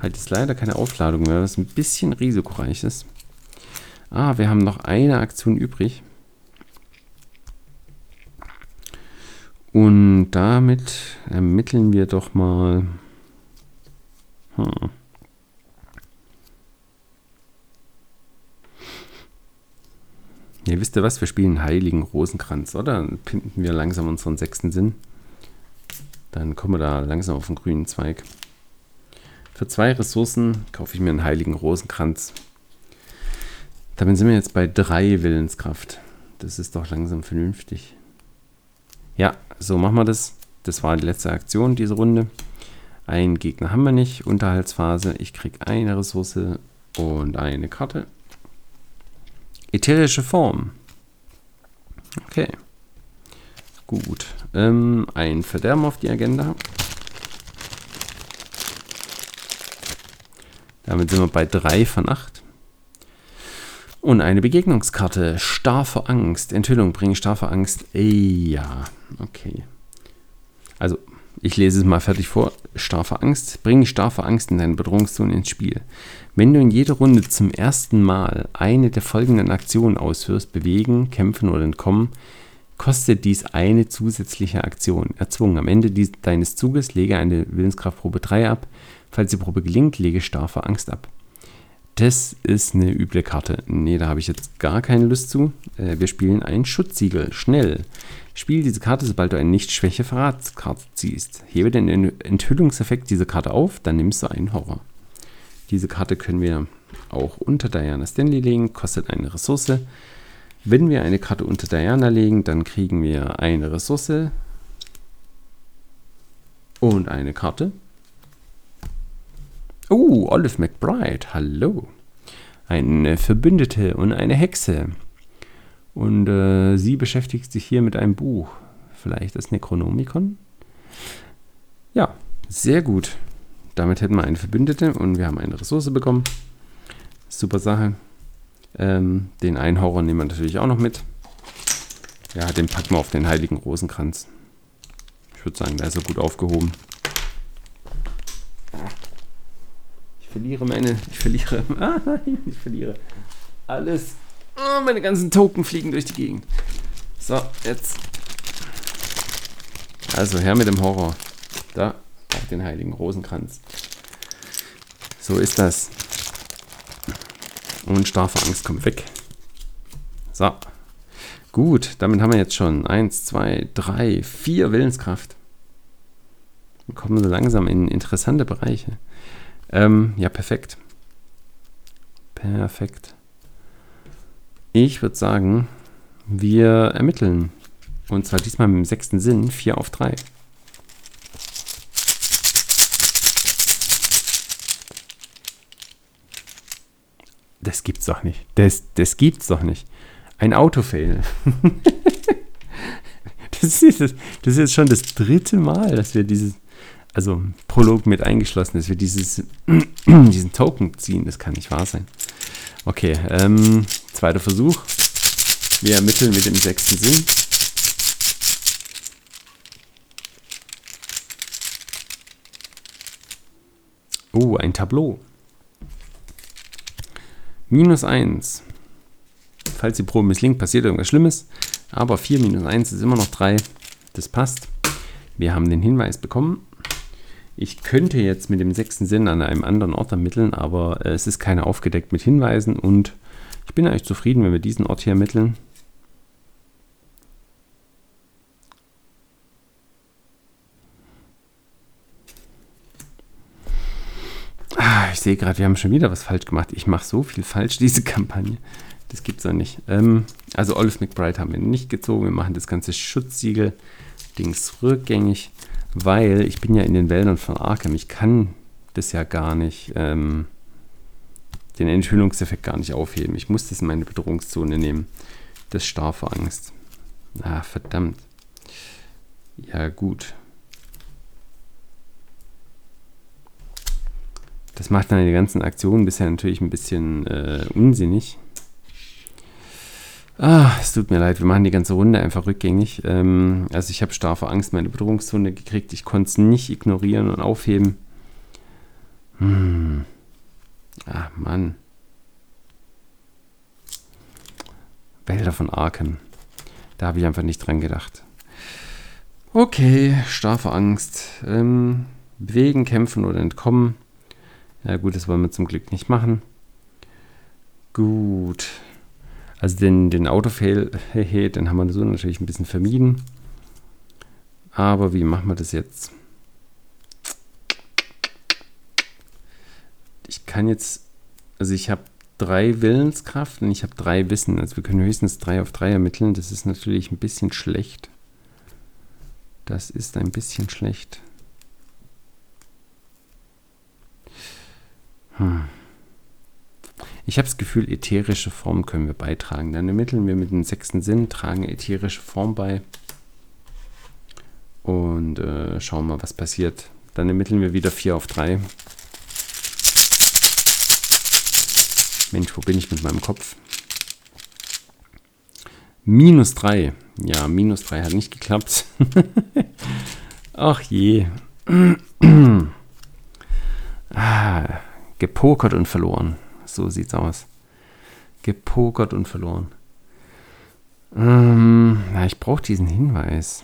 A: Halt jetzt leider keine Aufladung mehr, was ein bisschen risikoreich ist. Ah, wir haben noch eine Aktion übrig. Und damit ermitteln wir doch mal. Hm. Ja, wisst ihr was? Wir spielen Heiligen Rosenkranz, oder? Dann pinden wir langsam unseren sechsten Sinn. Dann kommen wir da langsam auf den grünen Zweig. Für zwei Ressourcen kaufe ich mir einen Heiligen Rosenkranz. Damit sind wir jetzt bei drei Willenskraft. Das ist doch langsam vernünftig. Ja, so machen wir das. Das war die letzte Aktion diese Runde. Einen Gegner haben wir nicht. Unterhaltsphase. Ich kriege eine Ressource und eine Karte. Ätherische Form. Okay. Gut. Ähm, ein Verderben auf die Agenda. Damit sind wir bei 3 von 8. Und eine Begegnungskarte. Starr vor Angst. Enthüllung bringen starr vor Angst. Ey, ja, okay. Also, ich lese es mal fertig vor. Starr vor Angst. Bring starr vor Angst in deine Bedrohungszone ins Spiel. Wenn du in jeder Runde zum ersten Mal eine der folgenden Aktionen ausführst, bewegen, kämpfen oder entkommen, kostet dies eine zusätzliche Aktion. Erzwungen. Am Ende deines Zuges lege eine Willenskraftprobe 3 ab. Falls die Probe gelingt, lege starr vor Angst ab. Das ist eine üble Karte. Nee, da habe ich jetzt gar keine Lust zu. Äh, wir spielen ein Schutzsiegel. Schnell. Spiel diese Karte, sobald du eine Nicht-Schwäche-Verratskarte ziehst. Hebe den Enthüllungseffekt dieser Karte auf, dann nimmst du einen Horror. Diese Karte können wir auch unter Diana Stanley legen, kostet eine Ressource. Wenn wir eine Karte unter Diana legen, dann kriegen wir eine Ressource und eine Karte. Oh, Olive McBride, hallo. Eine Verbündete und eine Hexe. Und äh, sie beschäftigt sich hier mit einem Buch. Vielleicht das Necronomicon? Ja, sehr gut. Damit hätten wir eine Verbündete und wir haben eine Ressource bekommen. Super Sache. Ähm, den einen Horror nehmen wir natürlich auch noch mit. Ja, den packen wir auf den Heiligen Rosenkranz. Ich würde sagen, da ist er gut aufgehoben. verliere meine. Ich verliere. <laughs> Ah, ich verliere. Alles. Oh, meine ganzen Token fliegen durch die Gegend. So, jetzt. Also, her mit dem Horror. Da, auf den heiligen Rosenkranz. So ist das. Und starke Angst kommt weg. So. Gut, damit haben wir jetzt schon 1, 2, 3, 4 Willenskraft. Wir kommen so langsam in interessante Bereiche. Ähm, ja, perfekt. Perfekt. Ich würde sagen, wir ermitteln. Und zwar diesmal mit dem sechsten Sinn, 4 auf 3. Das gibt's doch nicht. Das, das gibt's doch nicht. Ein Autofail. <laughs> das, ist, das ist jetzt schon das dritte Mal, dass wir dieses also Prolog mit eingeschlossen dass wir dieses, <clears throat> diesen Token ziehen. Das kann nicht wahr sein. Okay, ähm, zweiter Versuch. Wir ermitteln mit dem sechsten Sinn. Oh, ein Tableau. Minus 1. Falls die Probe misslingt, passiert irgendwas Schlimmes. Aber 4 minus 1 ist immer noch 3. Das passt. Wir haben den Hinweis bekommen. Ich könnte jetzt mit dem sechsten Sinn an einem anderen Ort ermitteln, aber äh, es ist keiner aufgedeckt mit Hinweisen und ich bin eigentlich zufrieden, wenn wir diesen Ort hier ermitteln. Ah, ich sehe gerade, wir haben schon wieder was falsch gemacht. Ich mache so viel falsch, <laughs> diese Kampagne. Das gibt es doch nicht. Ähm, also Olive McBride haben wir nicht gezogen. Wir machen das ganze Schutzsiegel Dings rückgängig, weil ich bin ja in den Wäldern von Arkham. Ich kann das ja gar nicht, ähm, den Enthüllungseffekt gar nicht aufheben. Ich muss das in meine Bedrohungszone nehmen. Das vor Angst. Ah, verdammt. Ja, gut. Das macht dann die ganzen Aktionen bisher natürlich ein bisschen äh, unsinnig. Ah, es tut mir leid, wir machen die ganze Runde einfach rückgängig. Ähm, also ich habe starr vor Angst meine Bedrohungszone gekriegt. Ich konnte es nicht ignorieren und aufheben. Hm. Ah, Mann. Wälder von Arkham. Da habe ich einfach nicht dran gedacht. Okay, starr vor Angst. Ähm, bewegen, kämpfen oder entkommen. Ja gut, das wollen wir zum Glück nicht machen. Gut. Also den, den Autofail, <laughs> den haben wir so natürlich ein bisschen vermieden. Aber wie machen wir das jetzt? Ich kann jetzt, also ich habe drei Willenskraft und ich habe drei Wissen. Also wir können höchstens drei auf drei ermitteln. Das ist natürlich ein bisschen schlecht. Das ist ein bisschen schlecht. Hm. Ich habe das Gefühl, ätherische Form können wir beitragen. Dann ermitteln wir mit dem sechsten Sinn, tragen ätherische Form bei und äh, schauen mal, was passiert. Dann ermitteln wir wieder 4 auf 3. Mensch, wo bin ich mit meinem Kopf? Minus 3. Ja, minus 3 hat nicht geklappt. <laughs> Ach je. <clears throat> ah, Gepokert und verloren. So sieht's aus. Gepokert und verloren. Ähm, na, ich brauche diesen Hinweis.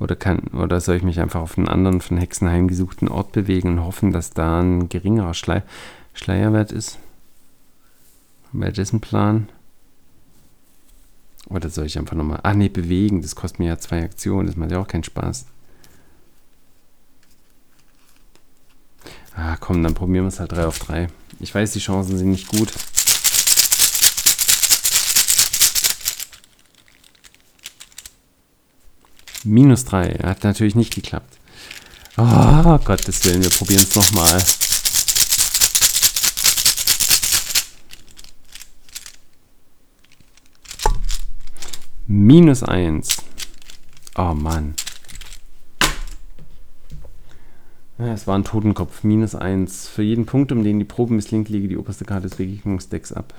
A: Oder, kann, oder soll ich mich einfach auf einen anderen von Hexenheim gesuchten Ort bewegen und hoffen, dass da ein geringerer Schlei Schleierwert ist? Wäre das ein Plan? Oder soll ich einfach nochmal. Ach nee, bewegen. Das kostet mir ja zwei Aktionen. Das macht ja auch keinen Spaß. Ah, komm, dann probieren wir es halt 3 auf 3. Ich weiß, die Chancen sind nicht gut. Minus 3. Hat natürlich nicht geklappt. Oh, Gottes Willen, wir probieren es nochmal. Minus 1. Oh Mann. Es war ein Totenkopf, minus 1. Für jeden Punkt, um den die Probe misslingt, lege die oberste Karte des Begegnungsdecks ab.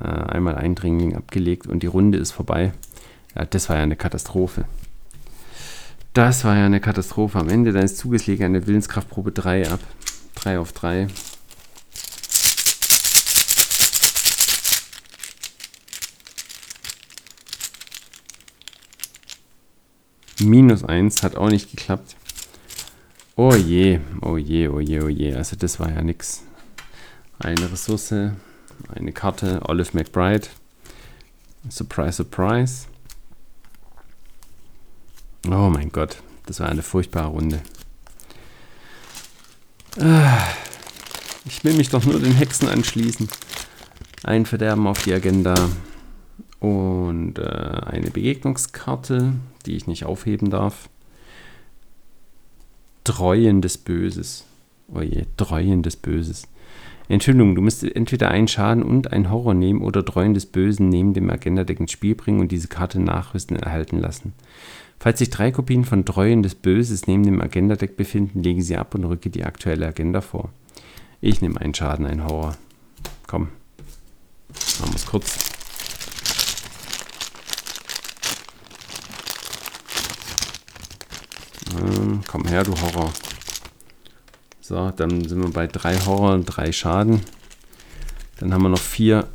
A: Äh, einmal Eindringling abgelegt und die Runde ist vorbei. Ja, das war ja eine Katastrophe. Das war ja eine Katastrophe. Am Ende deines Zuges lege eine Willenskraftprobe 3 ab. 3 auf 3. Minus 1 hat auch nicht geklappt. Oh je, oh je, oh je, oh je. Also das war ja nix. Eine Ressource, eine Karte, Olive McBride. Surprise, surprise. Oh mein Gott, das war eine furchtbare Runde. Ah, ich will mich doch nur den Hexen anschließen. Ein Verderben auf die Agenda. Und äh, eine Begegnungskarte, die ich nicht aufheben darf. Treuen des Böses. Oje, Treuen des Böses. Entschuldigung, du musst entweder einen Schaden und einen Horror nehmen oder Treuen des Bösen neben dem Agenda-Deck ins Spiel bringen und diese Karte nachrüsten erhalten lassen. Falls sich drei Kopien von Treuen des Böses neben dem Agenda-Deck befinden, lege sie ab und rücke die aktuelle Agenda vor. Ich nehme einen Schaden, einen Horror. Komm. Machen wir es kurz. Ähm, komm her, du Horror. So, dann sind wir bei drei Horror und drei Schaden. Dann haben wir noch vier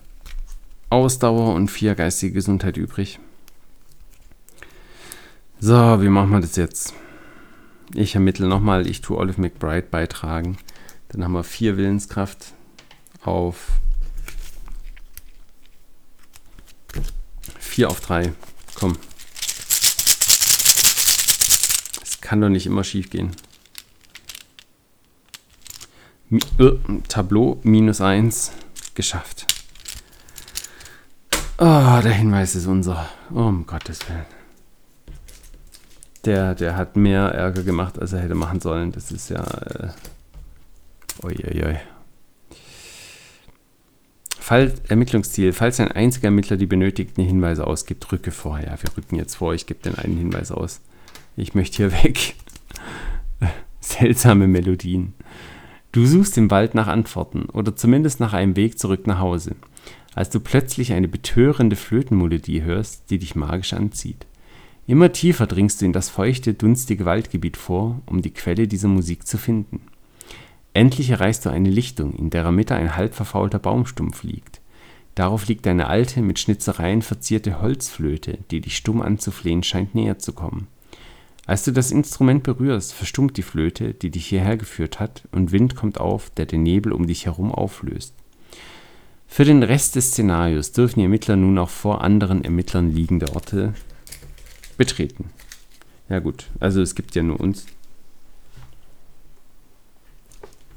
A: Ausdauer und vier geistige Gesundheit übrig. So, wie machen wir das jetzt? Ich ermittle nochmal, ich tue Olive McBride beitragen. Dann haben wir vier Willenskraft auf 4 auf 3. Komm, Kann doch nicht immer schief gehen. Äh, Tableau minus 1 geschafft. Oh, der Hinweis ist unser. Um Gottes Willen. Der, der hat mehr Ärger gemacht, als er hätte machen sollen. Das ist ja. Äh, Uiuiui. Fall, Ermittlungsziel. Falls ein einziger Ermittler die benötigten Hinweise ausgibt, rücke vor. Ja, wir rücken jetzt vor. Ich gebe den einen Hinweis aus. Ich möchte hier <laughs> weg. Seltsame Melodien. Du suchst im Wald nach Antworten oder zumindest nach einem Weg zurück nach Hause, als du plötzlich eine betörende Flötenmelodie hörst, die dich magisch anzieht. Immer tiefer dringst du in das feuchte, dunstige Waldgebiet vor, um die Quelle dieser Musik zu finden. Endlich erreichst du eine Lichtung, in deren Mitte ein halb verfaulter Baumstumpf liegt. Darauf liegt eine alte, mit Schnitzereien verzierte Holzflöte, die dich stumm anzuflehen scheint, näher zu kommen. Als du das Instrument berührst, verstummt die Flöte, die dich hierher geführt hat, und Wind kommt auf, der den Nebel um dich herum auflöst. Für den Rest des Szenarios dürfen die Ermittler nun auch vor anderen Ermittlern liegende Orte betreten. Ja gut, also es gibt ja nur uns.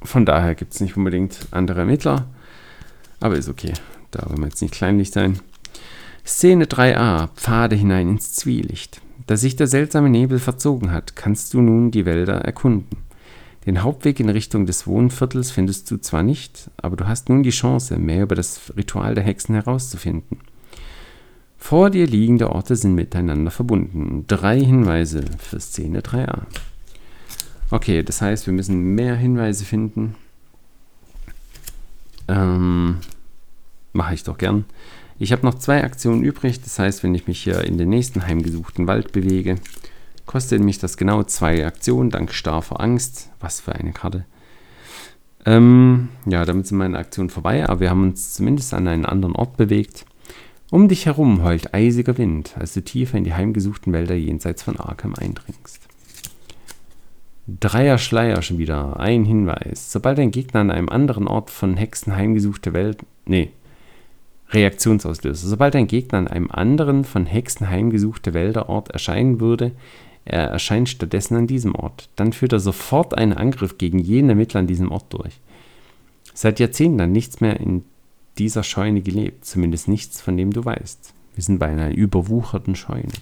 A: Von daher gibt es nicht unbedingt andere Ermittler. Aber ist okay. Da wollen wir jetzt nicht kleinlich sein. Szene 3a. Pfade hinein ins Zwielicht. Da sich der seltsame Nebel verzogen hat, kannst du nun die Wälder erkunden. Den Hauptweg in Richtung des Wohnviertels findest du zwar nicht, aber du hast nun die Chance, mehr über das Ritual der Hexen herauszufinden. Vor dir liegende Orte sind miteinander verbunden. Drei Hinweise für Szene 3a. Okay, das heißt, wir müssen mehr Hinweise finden. Ähm, Mache ich doch gern. Ich habe noch zwei Aktionen übrig. Das heißt, wenn ich mich hier in den nächsten heimgesuchten Wald bewege, kostet mich das genau zwei Aktionen, dank starfer Angst. Was für eine Karte. Ähm, ja, damit sind meine Aktionen vorbei, aber wir haben uns zumindest an einen anderen Ort bewegt. Um dich herum heult eisiger Wind, als du tiefer in die heimgesuchten Wälder jenseits von Arkham eindringst. Dreier Schleier schon wieder. Ein Hinweis. Sobald ein Gegner an einem anderen Ort von Hexen heimgesuchte Welt. Nee. Reaktionsauslöser. Sobald ein Gegner an einem anderen von Hexen heimgesuchte Wälderort erscheinen würde, er erscheint stattdessen an diesem Ort. Dann führt er sofort einen Angriff gegen jeden Ermittler an diesem Ort durch. Seit Jahrzehnten hat nichts mehr in dieser Scheune gelebt, zumindest nichts, von dem du weißt. Wir sind bei einer überwucherten Scheune.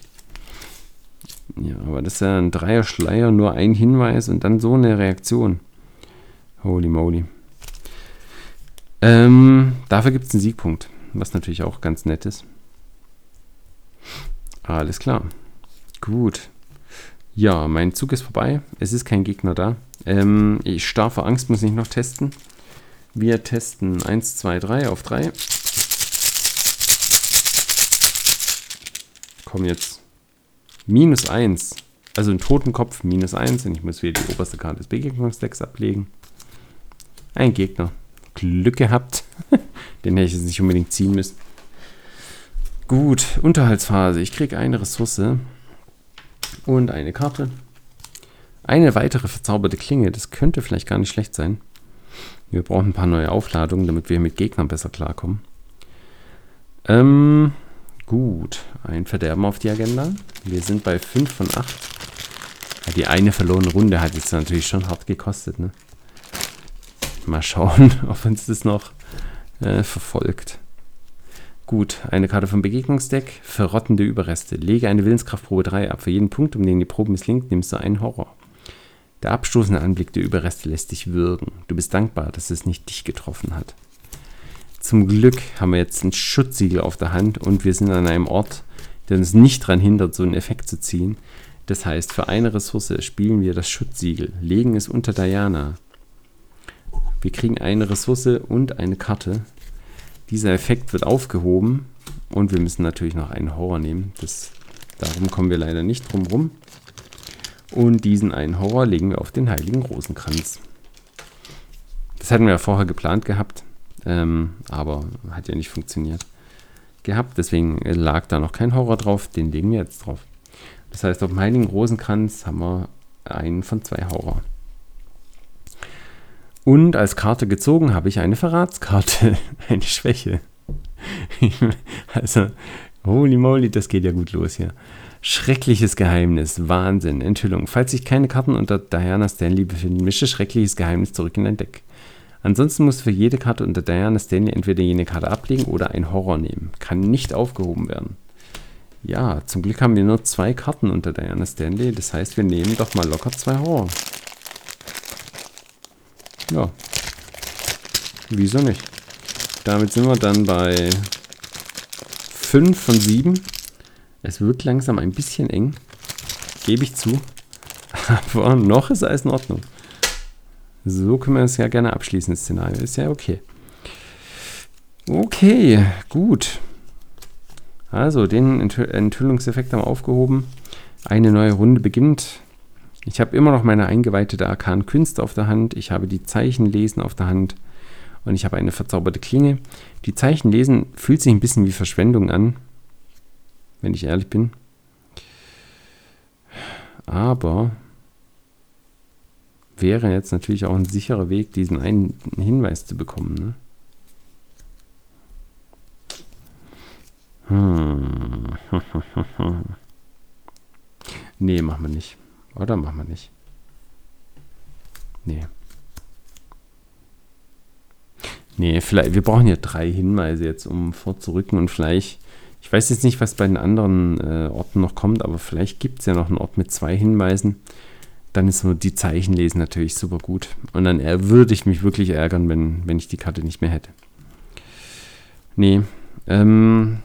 A: Ja, aber das ist ja ein Dreier-Schleier, nur ein Hinweis und dann so eine Reaktion. Holy moly. Ähm, dafür gibt es einen Siegpunkt, was natürlich auch ganz nett ist. Alles klar. Gut. Ja, mein Zug ist vorbei. Es ist kein Gegner da. Ähm, ich starr vor Angst, muss ich noch testen. Wir testen 1, 2, 3 auf 3. Komm jetzt minus 1. Also ein Totenkopf minus 1 und ich muss wieder die oberste Karte des Begegnungsdecks ablegen. Ein Gegner. Glück gehabt. <laughs> Den hätte ich jetzt nicht unbedingt ziehen müssen. Gut, Unterhaltsphase. Ich kriege eine Ressource und eine Karte. Eine weitere verzauberte Klinge. Das könnte vielleicht gar nicht schlecht sein. Wir brauchen ein paar neue Aufladungen, damit wir mit Gegnern besser klarkommen. Ähm, Gut, ein Verderben auf die Agenda. Wir sind bei 5 von 8. die eine verlorene Runde hat jetzt natürlich schon hart gekostet. Ne? Mal schauen, <laughs> ob uns das noch äh, verfolgt. Gut, eine Karte vom Begegnungsdeck. Verrottende Überreste. Lege eine Willenskraftprobe 3 ab. Für jeden Punkt, um den die Probe misslingt, nimmst du einen Horror. Der abstoßende Anblick der Überreste lässt dich würgen. Du bist dankbar, dass es nicht dich getroffen hat. Zum Glück haben wir jetzt ein Schutzsiegel auf der Hand und wir sind an einem Ort, der uns nicht daran hindert, so einen Effekt zu ziehen. Das heißt, für eine Ressource spielen wir das Schutzsiegel, legen es unter Diana. Wir kriegen eine Ressource und eine Karte. Dieser Effekt wird aufgehoben und wir müssen natürlich noch einen Horror nehmen. Das, darum kommen wir leider nicht drum rum. Und diesen einen Horror legen wir auf den Heiligen Rosenkranz. Das hatten wir ja vorher geplant gehabt. Ähm, aber hat ja nicht funktioniert gehabt. Deswegen lag da noch kein Horror drauf. Den legen wir jetzt drauf. Das heißt, auf dem Heiligen Rosenkranz haben wir einen von zwei Horror. Und als Karte gezogen habe ich eine Verratskarte, <laughs> eine Schwäche. <laughs> also, holy moly, das geht ja gut los hier. Schreckliches Geheimnis, Wahnsinn, Enthüllung. Falls sich keine Karten unter Diana Stanley befinden, mische Schreckliches Geheimnis zurück in dein Deck. Ansonsten muss für jede Karte unter Diana Stanley entweder jene Karte ablegen oder ein Horror nehmen. Kann nicht aufgehoben werden. Ja, zum Glück haben wir nur zwei Karten unter Diana Stanley. Das heißt, wir nehmen doch mal locker zwei Horror. Ja. Wieso nicht? Damit sind wir dann bei 5 von 7. Es wird langsam ein bisschen eng. Gebe ich zu. Aber noch ist alles in Ordnung. So können wir es ja gerne abschließen, das Szenario. Ist ja okay. Okay, gut. Also, den Enthüllungseffekt haben wir aufgehoben. Eine neue Runde beginnt. Ich habe immer noch meine eingeweihte Arkan Künste auf der Hand. Ich habe die Zeichenlesen auf der Hand. Und ich habe eine verzauberte Klinge. Die Zeichenlesen fühlt sich ein bisschen wie Verschwendung an. Wenn ich ehrlich bin. Aber wäre jetzt natürlich auch ein sicherer Weg, diesen einen Hinweis zu bekommen. Ne? Hm. <laughs> nee, machen wir nicht. Oder machen wir nicht. Nee. Nee, vielleicht, wir brauchen ja drei Hinweise jetzt, um vorzurücken und vielleicht, ich weiß jetzt nicht, was bei den anderen äh, Orten noch kommt, aber vielleicht gibt es ja noch einen Ort mit zwei Hinweisen. Dann ist nur die Zeichenlesen natürlich super gut. Und dann würde ich mich wirklich ärgern, wenn, wenn ich die Karte nicht mehr hätte. Nee, ähm,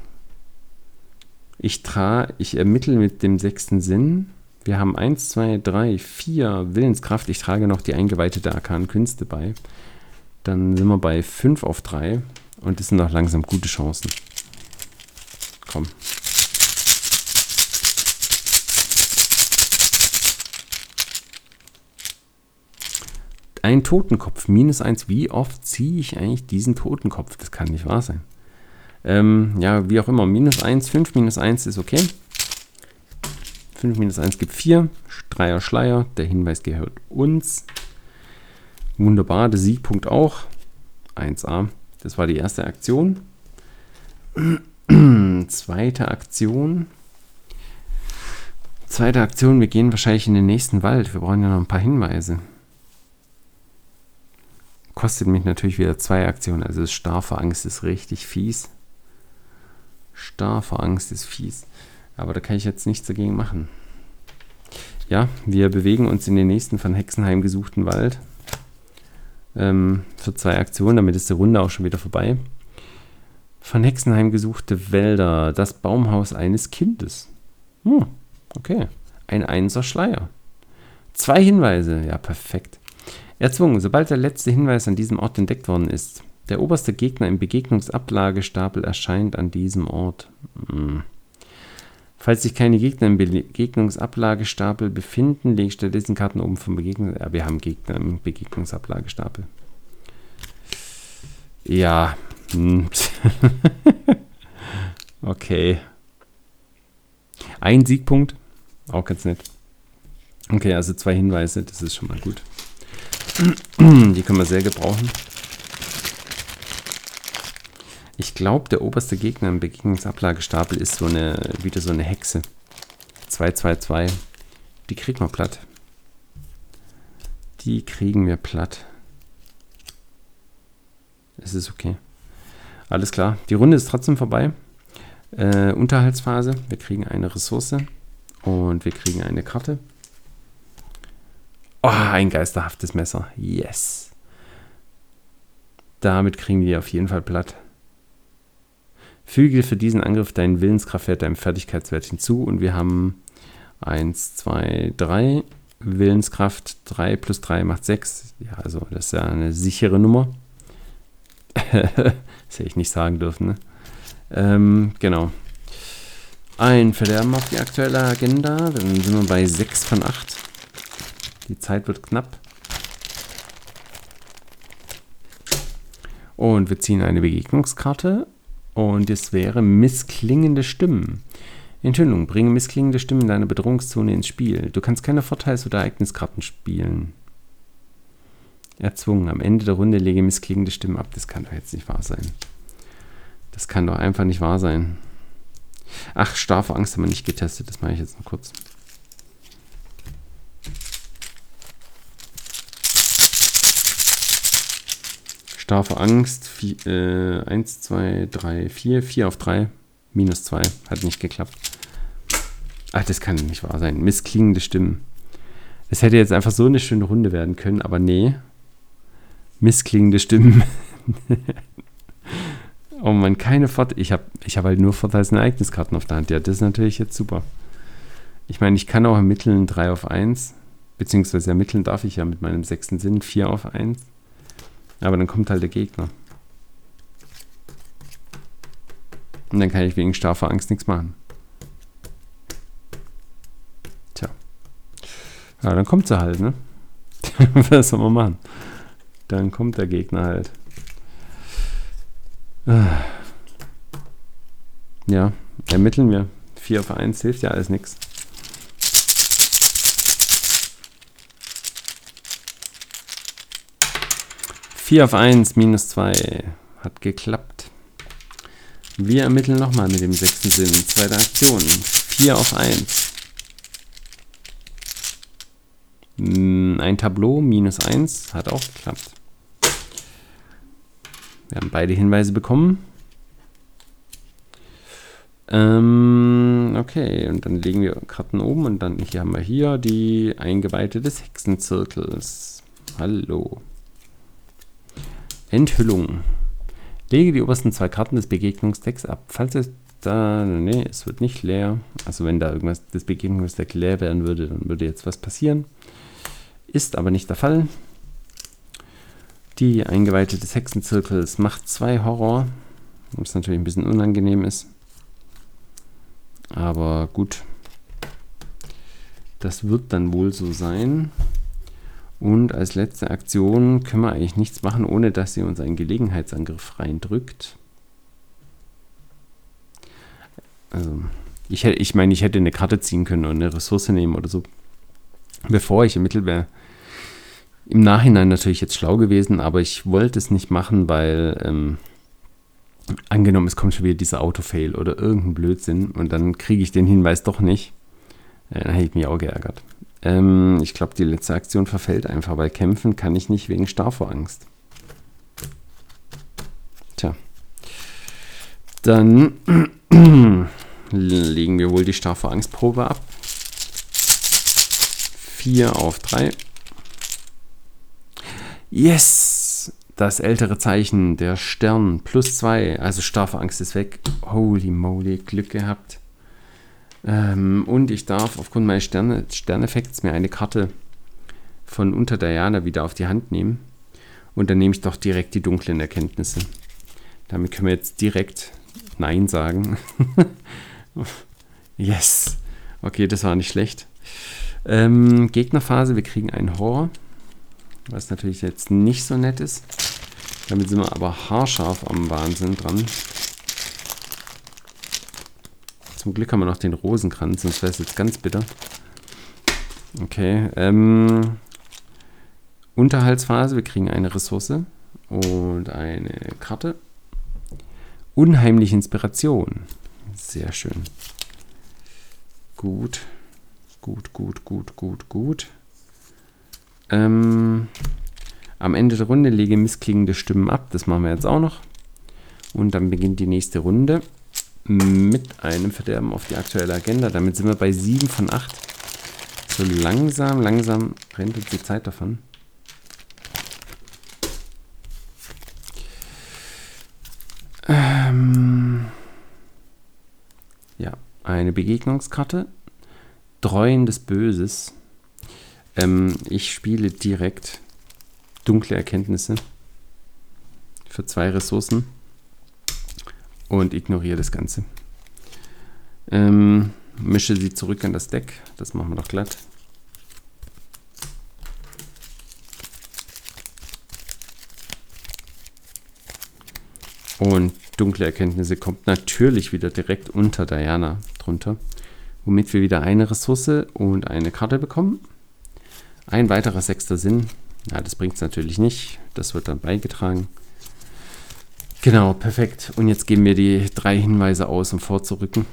A: ich trage, ich ermittle mit dem sechsten Sinn. Wir haben 1, 2, 3, 4 Willenskraft. Ich trage noch die eingeweihte Arkan Künste bei. Dann sind wir bei 5 auf 3 und das sind noch langsam gute Chancen. Komm. Ein Totenkopf, minus 1. Wie oft ziehe ich eigentlich diesen Totenkopf? Das kann nicht wahr sein. Ähm, ja, wie auch immer, minus 1, 5 minus 1 ist okay. 5 minus 1 gibt 4. Dreier Schleier, der Hinweis gehört uns. Wunderbar, der Siegpunkt auch. 1a. Das war die erste Aktion. Zweite Aktion. Zweite Aktion, wir gehen wahrscheinlich in den nächsten Wald. Wir brauchen ja noch ein paar Hinweise. Kostet mich natürlich wieder zwei Aktionen. Also Starr vor Angst ist richtig fies. Starr vor Angst ist fies. Aber da kann ich jetzt nichts dagegen machen. Ja, wir bewegen uns in den nächsten von Hexenheim gesuchten Wald ähm, für zwei Aktionen. Damit ist die Runde auch schon wieder vorbei. Von Hexenheim gesuchte Wälder. Das Baumhaus eines Kindes. Hm, okay. Ein Einser Schleier. Zwei Hinweise. Ja, perfekt. Erzwungen. Sobald der letzte Hinweis an diesem Ort entdeckt worden ist. Der oberste Gegner im Begegnungsablagestapel erscheint an diesem Ort. Hm. Falls sich keine Gegner im Begegnungsablagestapel befinden, lege stattdessen Karten oben vom Begegnungs... Ja, wir haben Gegner im Begegnungsablagestapel. Ja. Hm. <laughs> okay. Ein Siegpunkt. Auch ganz nett. Okay, also zwei Hinweise, das ist schon mal gut. <clears throat> Die können wir sehr gebrauchen. Ich glaube, der oberste Gegner im Begegnungsablagestapel ist so eine, wieder so eine Hexe. 222. Die kriegen wir platt. Die kriegen wir platt. Es ist okay. Alles klar. Die Runde ist trotzdem vorbei. Äh, Unterhaltsphase. Wir kriegen eine Ressource. Und wir kriegen eine Karte. Oh, ein geisterhaftes Messer. Yes. Damit kriegen wir auf jeden Fall platt. Füge für diesen Angriff deinen Willenskraftwert deinem Fertigkeitswert hinzu und wir haben 1, 2, 3. Willenskraft 3 plus 3 macht 6. Ja, also das ist ja eine sichere Nummer. <laughs> das hätte ich nicht sagen dürfen. Ne? Ähm, genau. Ein Verderben auf die aktuelle Agenda. Dann sind wir bei 6 von 8. Die Zeit wird knapp. Und wir ziehen eine Begegnungskarte und es wäre missklingende Stimmen. Enthüllung. Bringe missklingende Stimmen in deiner Bedrohungszone ins Spiel. Du kannst keine Vorteils- oder Ereigniskarten spielen. Erzwungen. Am Ende der Runde lege missklingende Stimmen ab. Das kann doch jetzt nicht wahr sein. Das kann doch einfach nicht wahr sein. Ach, Starr vor Angst haben wir nicht getestet. Das mache ich jetzt noch kurz. Starfe Angst. 1, 2, 3, 4. 4 auf 3. Minus 2. Hat nicht geklappt. Ach, das kann nicht wahr sein. Missklingende Stimmen. Es hätte jetzt einfach so eine schöne Runde werden können, aber nee. Missklingende Stimmen. <laughs> oh man, keine Vorteile. Ich habe ich hab halt nur Vorteils- und Ereigniskarten auf der Hand. Ja, das ist natürlich jetzt super. Ich meine, ich kann auch ermitteln 3 auf 1. Beziehungsweise ermitteln darf ich ja mit meinem sechsten Sinn 4 auf 1. Aber dann kommt halt der Gegner. Und dann kann ich wegen starfer Angst nichts machen. Tja. Ja, dann kommt sie halt, ne? <laughs> Was soll man machen? Dann kommt der Gegner halt. Ja, ermitteln wir. 4 auf 1 hilft ja alles nichts. Vier auf 1 minus 2 hat geklappt. Wir ermitteln nochmal mit dem sechsten Sinn. Zweite Aktion. 4 auf 1. Hm, ein Tableau, minus 1, hat auch geklappt. Wir haben beide Hinweise bekommen. Ähm, okay, und dann legen wir Karten oben und dann hier haben wir hier die Eingeweihte des Hexenzirkels. Hallo. Enthüllung. Lege die obersten zwei Karten des Begegnungsdecks ab. Falls es da, nee, es wird nicht leer. Also wenn da irgendwas das Begegnungsdeck leer werden würde, dann würde jetzt was passieren. Ist aber nicht der Fall. Die Eingeweihte des Hexenzirkels macht zwei Horror, was natürlich ein bisschen unangenehm ist. Aber gut, das wird dann wohl so sein. Und als letzte Aktion können wir eigentlich nichts machen, ohne dass sie uns einen Gelegenheitsangriff reindrückt. Also, ich, ich meine, ich hätte eine Karte ziehen können und eine Ressource nehmen oder so, bevor ich ermittelt wäre. Im Nachhinein natürlich jetzt schlau gewesen, aber ich wollte es nicht machen, weil ähm, angenommen, es kommt schon wieder dieser Autofail oder irgendein Blödsinn und dann kriege ich den Hinweis doch nicht. Äh, dann hätte ich mich auch geärgert. Ähm, ich glaube, die letzte Aktion verfällt einfach, weil kämpfen kann ich nicht wegen Starrvorangst. Tja. Dann <clears throat> legen wir wohl die Starrvorangstprobe ab. 4 auf 3. Yes! Das ältere Zeichen, der Stern, plus 2. Also Starrvorangst ist weg. Holy moly, Glück gehabt. Ähm, und ich darf aufgrund meines Sterne, Sterneffekts mir eine Karte von unter Diana wieder auf die Hand nehmen. Und dann nehme ich doch direkt die dunklen Erkenntnisse. Damit können wir jetzt direkt Nein sagen. <laughs> yes. Okay, das war nicht schlecht. Ähm, Gegnerphase, wir kriegen einen Horror. Was natürlich jetzt nicht so nett ist. Damit sind wir aber haarscharf am Wahnsinn dran. Zum Glück haben wir noch den Rosenkranz, sonst wäre es jetzt ganz bitter. Okay. Ähm, Unterhaltsphase, wir kriegen eine Ressource und eine Karte. Unheimliche Inspiration. Sehr schön. Gut. Gut, gut, gut, gut, gut. Ähm, am Ende der Runde lege missklingende Stimmen ab. Das machen wir jetzt auch noch. Und dann beginnt die nächste Runde mit einem Verderben auf die aktuelle Agenda. Damit sind wir bei 7 von 8. So langsam, langsam rennt uns die Zeit davon. Ähm ja, eine Begegnungskarte. Treuen des Böses. Ähm, ich spiele direkt dunkle Erkenntnisse für zwei Ressourcen und ignoriere das Ganze. Ähm, mische sie zurück an das Deck. Das machen wir doch glatt. Und dunkle Erkenntnisse kommt natürlich wieder direkt unter Diana drunter, womit wir wieder eine Ressource und eine Karte bekommen. Ein weiterer sechster Sinn. Ja, das bringt es natürlich nicht. Das wird dann beigetragen. Genau, perfekt. Und jetzt geben wir die drei Hinweise aus, um vorzurücken.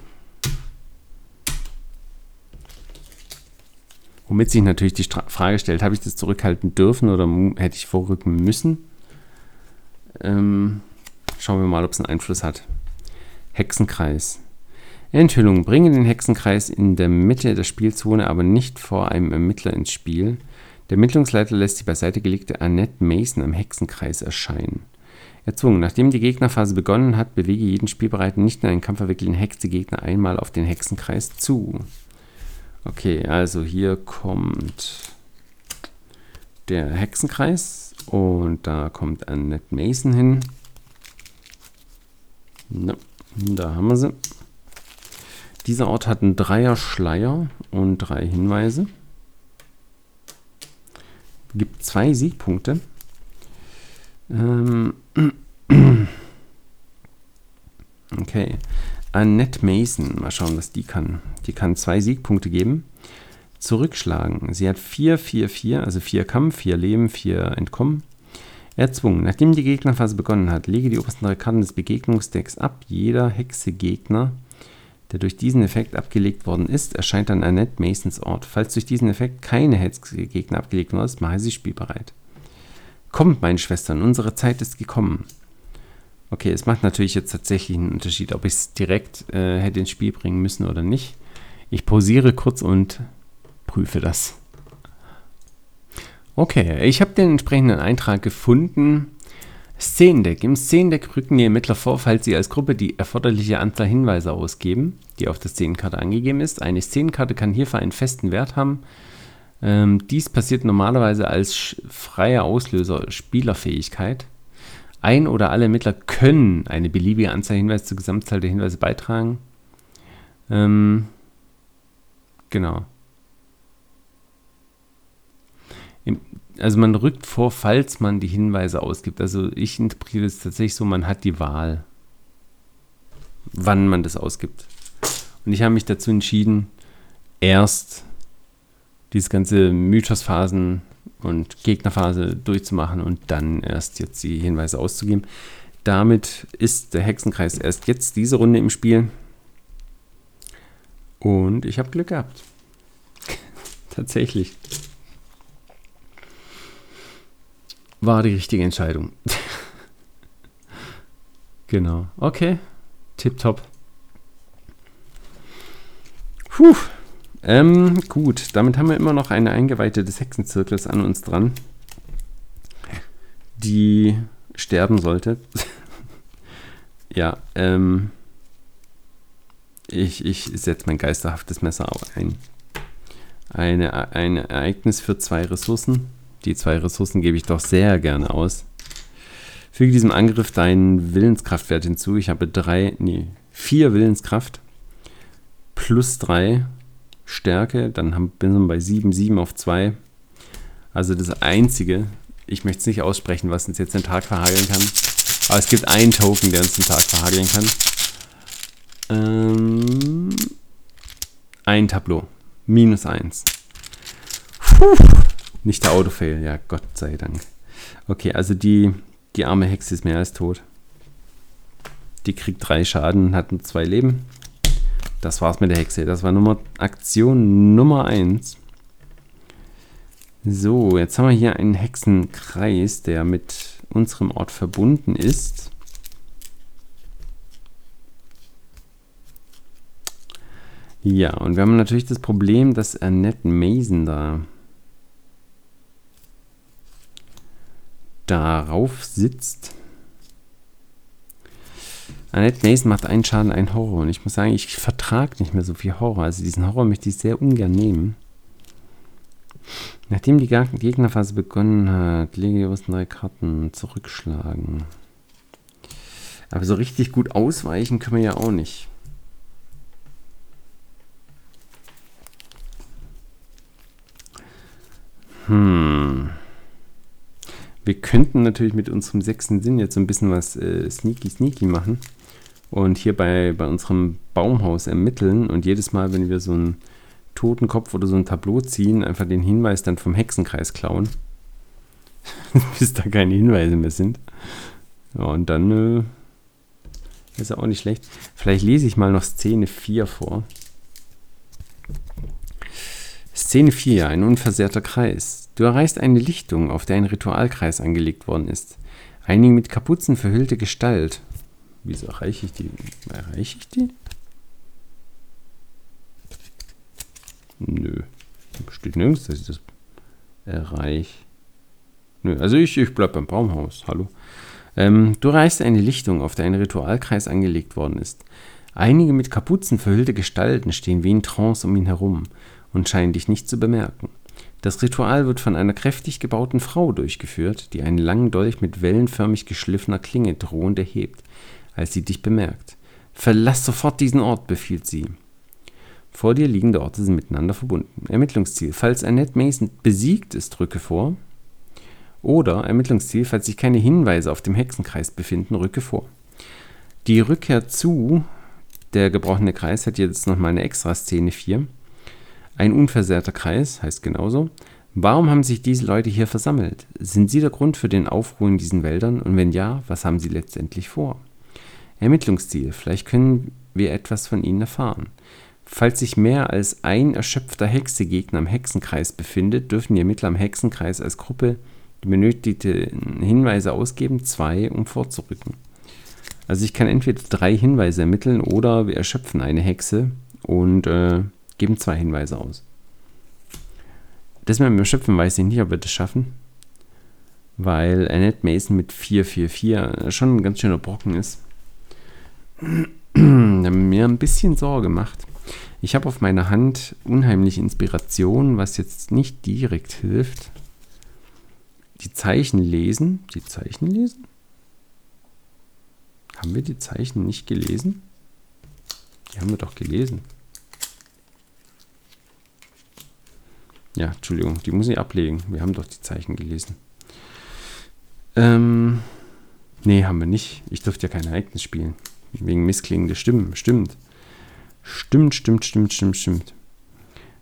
A: Womit sich natürlich die Stra Frage stellt, habe ich das zurückhalten dürfen oder hätte ich vorrücken müssen? Ähm, schauen wir mal, ob es einen Einfluss hat. Hexenkreis. Enthüllung. Bringe den Hexenkreis in der Mitte der Spielzone, aber nicht vor einem Ermittler ins Spiel. Der Ermittlungsleiter lässt die beiseite gelegte Annette Mason am Hexenkreis erscheinen. Erzwungen. Nachdem die Gegnerphase begonnen hat, bewege jeden Spielbereiten nicht in einen Kampf verwickelten Hexe Gegner einmal auf den Hexenkreis zu. Okay, also hier kommt der Hexenkreis und da kommt Annette Mason hin. No, da haben wir sie. Dieser Ort hat einen Dreier-Schleier und drei Hinweise. Gibt zwei Siegpunkte. Ähm <clears throat> okay. Annette Mason, mal schauen, was die kann. Die kann zwei Siegpunkte geben. Zurückschlagen. Sie hat 4, 4, 4, also 4 Kampf, 4 Leben, 4 Entkommen. Erzwungen. Nachdem die Gegnerphase begonnen hat, lege die obersten drei Karten des Begegnungsdecks ab. Jeder Hexe-Gegner, der durch diesen Effekt abgelegt worden ist, erscheint an Annette Masons Ort. Falls durch diesen Effekt keine Hexe-Gegner abgelegt worden ist, mache sie spielbereit. Kommt, meine Schwestern, unsere Zeit ist gekommen. Okay, es macht natürlich jetzt tatsächlich einen Unterschied, ob ich es direkt äh, hätte ins Spiel bringen müssen oder nicht. Ich pausiere kurz und prüfe das. Okay, ich habe den entsprechenden Eintrag gefunden. Szenendeck. Im Szenendeck rücken die Ermittler vor, falls sie als Gruppe die erforderliche Anzahl Hinweise ausgeben, die auf der Szenenkarte angegeben ist. Eine Szenenkarte kann hierfür einen festen Wert haben. Ähm, dies passiert normalerweise als freier Auslöser Spielerfähigkeit. Ein oder alle Ermittler können eine beliebige Anzahl Hinweise zur Gesamtzahl der Hinweise beitragen. Ähm, genau. Also man rückt vor, falls man die Hinweise ausgibt. Also ich interpretiere es tatsächlich so, man hat die Wahl, wann man das ausgibt. Und ich habe mich dazu entschieden, erst diese ganze Mythosphasen und Gegnerphase durchzumachen und dann erst jetzt die Hinweise auszugeben. Damit ist der Hexenkreis erst jetzt diese Runde im Spiel. Und ich habe Glück gehabt. <laughs> Tatsächlich. War die richtige Entscheidung. <laughs> genau. Okay. Tipptopp. Puh. Ähm, gut, damit haben wir immer noch eine Eingeweihte des Hexenzirkels an uns dran, die sterben sollte. <laughs> ja, ähm, ich, ich setze mein geisterhaftes Messer ein. Eine, ein Ereignis für zwei Ressourcen. Die zwei Ressourcen gebe ich doch sehr gerne aus. Füge diesem Angriff deinen Willenskraftwert hinzu. Ich habe drei, nee, vier Willenskraft plus drei Stärke, dann bin ich bei 7, 7 auf 2. Also das Einzige, ich möchte es nicht aussprechen, was uns jetzt den Tag verhageln kann. Aber es gibt einen Token, der uns den Tag verhageln kann. Ähm, ein Tableau. Minus 1. Puh, nicht der Autofail, ja, Gott sei Dank. Okay, also die, die arme Hexe ist mehr als tot. Die kriegt drei Schaden und hat nur zwei Leben. Das war's mit der Hexe. Das war Nummer, Aktion Nummer 1. So, jetzt haben wir hier einen Hexenkreis, der mit unserem Ort verbunden ist. Ja, und wir haben natürlich das Problem, dass Annette Mason da darauf sitzt. Annette Mason macht einen Schaden, einen Horror. Und ich muss sagen, ich vertrage nicht mehr so viel Horror. Also diesen Horror möchte ich sehr ungern nehmen. Nachdem die Gegnerphase begonnen hat, lege ich aus drei Karten zurückschlagen. Aber so richtig gut ausweichen können wir ja auch nicht. Hm. Wir könnten natürlich mit unserem sechsten Sinn jetzt so ein bisschen was äh, sneaky sneaky machen und hier bei, bei unserem Baumhaus ermitteln und jedes Mal, wenn wir so einen Totenkopf oder so ein Tableau ziehen, einfach den Hinweis dann vom Hexenkreis klauen, <laughs> bis da keine Hinweise mehr sind. Ja, und dann äh, ist ja auch nicht schlecht. Vielleicht lese ich mal noch Szene 4 vor. Szene 4, ein unversehrter Kreis. Du erreichst eine Lichtung, auf der ein Ritualkreis angelegt worden ist. Einige mit Kapuzen verhüllte Gestalt. Wieso erreiche ich die? Erreiche ich die? Nö. Steht nirgends, dass ich das erreiche. Nö, also ich, ich bleib beim Baumhaus. Hallo. Ähm, du reichst eine Lichtung, auf der ein Ritualkreis angelegt worden ist. Einige mit Kapuzen verhüllte Gestalten stehen wie in Trance um ihn herum und scheinen dich nicht zu bemerken. Das Ritual wird von einer kräftig gebauten Frau durchgeführt, die einen langen Dolch mit wellenförmig geschliffener Klinge drohend erhebt, als sie dich bemerkt. Verlass sofort diesen Ort, befiehlt sie. Vor dir liegende Orte sind miteinander verbunden. Ermittlungsziel. Falls Annette Mason besiegt ist, drücke vor. Oder Ermittlungsziel, falls sich keine Hinweise auf dem Hexenkreis befinden, rücke vor. Die Rückkehr zu, der gebrochene Kreis hat jetzt nochmal eine extra Szene 4. Ein unversehrter Kreis heißt genauso. Warum haben sich diese Leute hier versammelt? Sind sie der Grund für den Aufruhr in diesen Wäldern? Und wenn ja, was haben sie letztendlich vor? Ermittlungsziel. Vielleicht können wir etwas von ihnen erfahren. Falls sich mehr als ein erschöpfter Hexegegner im Hexenkreis befindet, dürfen die Ermittler im Hexenkreis als Gruppe die benötigten Hinweise ausgeben, zwei, um vorzurücken. Also ich kann entweder drei Hinweise ermitteln oder wir erschöpfen eine Hexe und äh, geben zwei Hinweise aus. Das mit dem Erschöpfen weiß ich nicht, ob wir das schaffen, weil Annette Mason mit 444 schon ein ganz schöner Brocken ist. <clears throat> mir ein bisschen Sorge macht. Ich habe auf meiner Hand unheimliche Inspiration, was jetzt nicht direkt hilft die Zeichen lesen. Die Zeichen lesen? Haben wir die Zeichen nicht gelesen? Die haben wir doch gelesen. Ja, Entschuldigung, die muss ich ablegen. Wir haben doch die Zeichen gelesen. Ähm, nee, haben wir nicht. Ich durfte ja kein Ereignis spielen. Wegen missklingender Stimmen. Stimmt. Stimmt, stimmt, stimmt, stimmt, stimmt.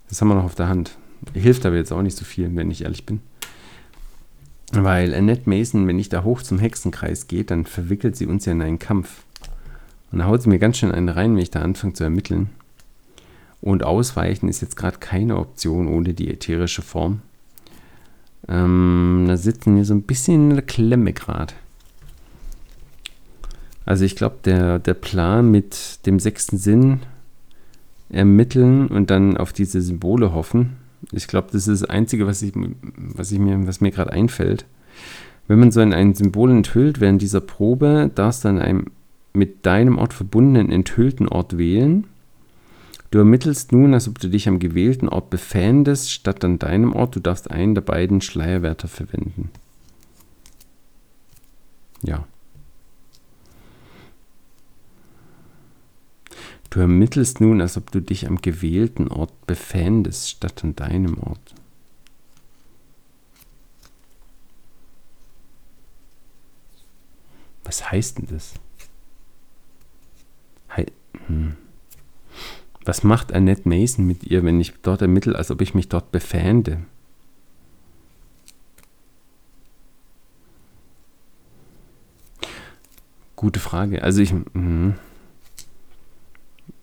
A: Das haben wir noch auf der Hand. Hilft aber jetzt auch nicht so viel, wenn ich ehrlich bin. Weil Annette Mason, wenn ich da hoch zum Hexenkreis gehe, dann verwickelt sie uns ja in einen Kampf. Und da haut sie mir ganz schön einen rein, wenn ich da anfange zu ermitteln. Und ausweichen ist jetzt gerade keine Option ohne die ätherische Form. Ähm, da sitzen wir so ein bisschen in der Klemme gerade. Also ich glaube, der, der Plan mit dem sechsten Sinn ermitteln und dann auf diese Symbole hoffen, ich glaube, das ist das Einzige, was, ich, was, ich mir, was mir gerade einfällt. Wenn man so in ein Symbol enthüllt während dieser Probe, darfst du an einem mit deinem Ort verbundenen enthüllten Ort wählen. Du ermittelst nun, als ob du dich am gewählten Ort befändest, statt an deinem Ort. Du darfst einen der beiden Schleierwärter verwenden. Ja. Du ermittelst nun, als ob du dich am gewählten Ort befändest, statt an deinem Ort. Was heißt denn das? He hm. Was macht Annette Mason mit ihr, wenn ich dort ermittle, als ob ich mich dort befände? Gute Frage. Also ich. Hm.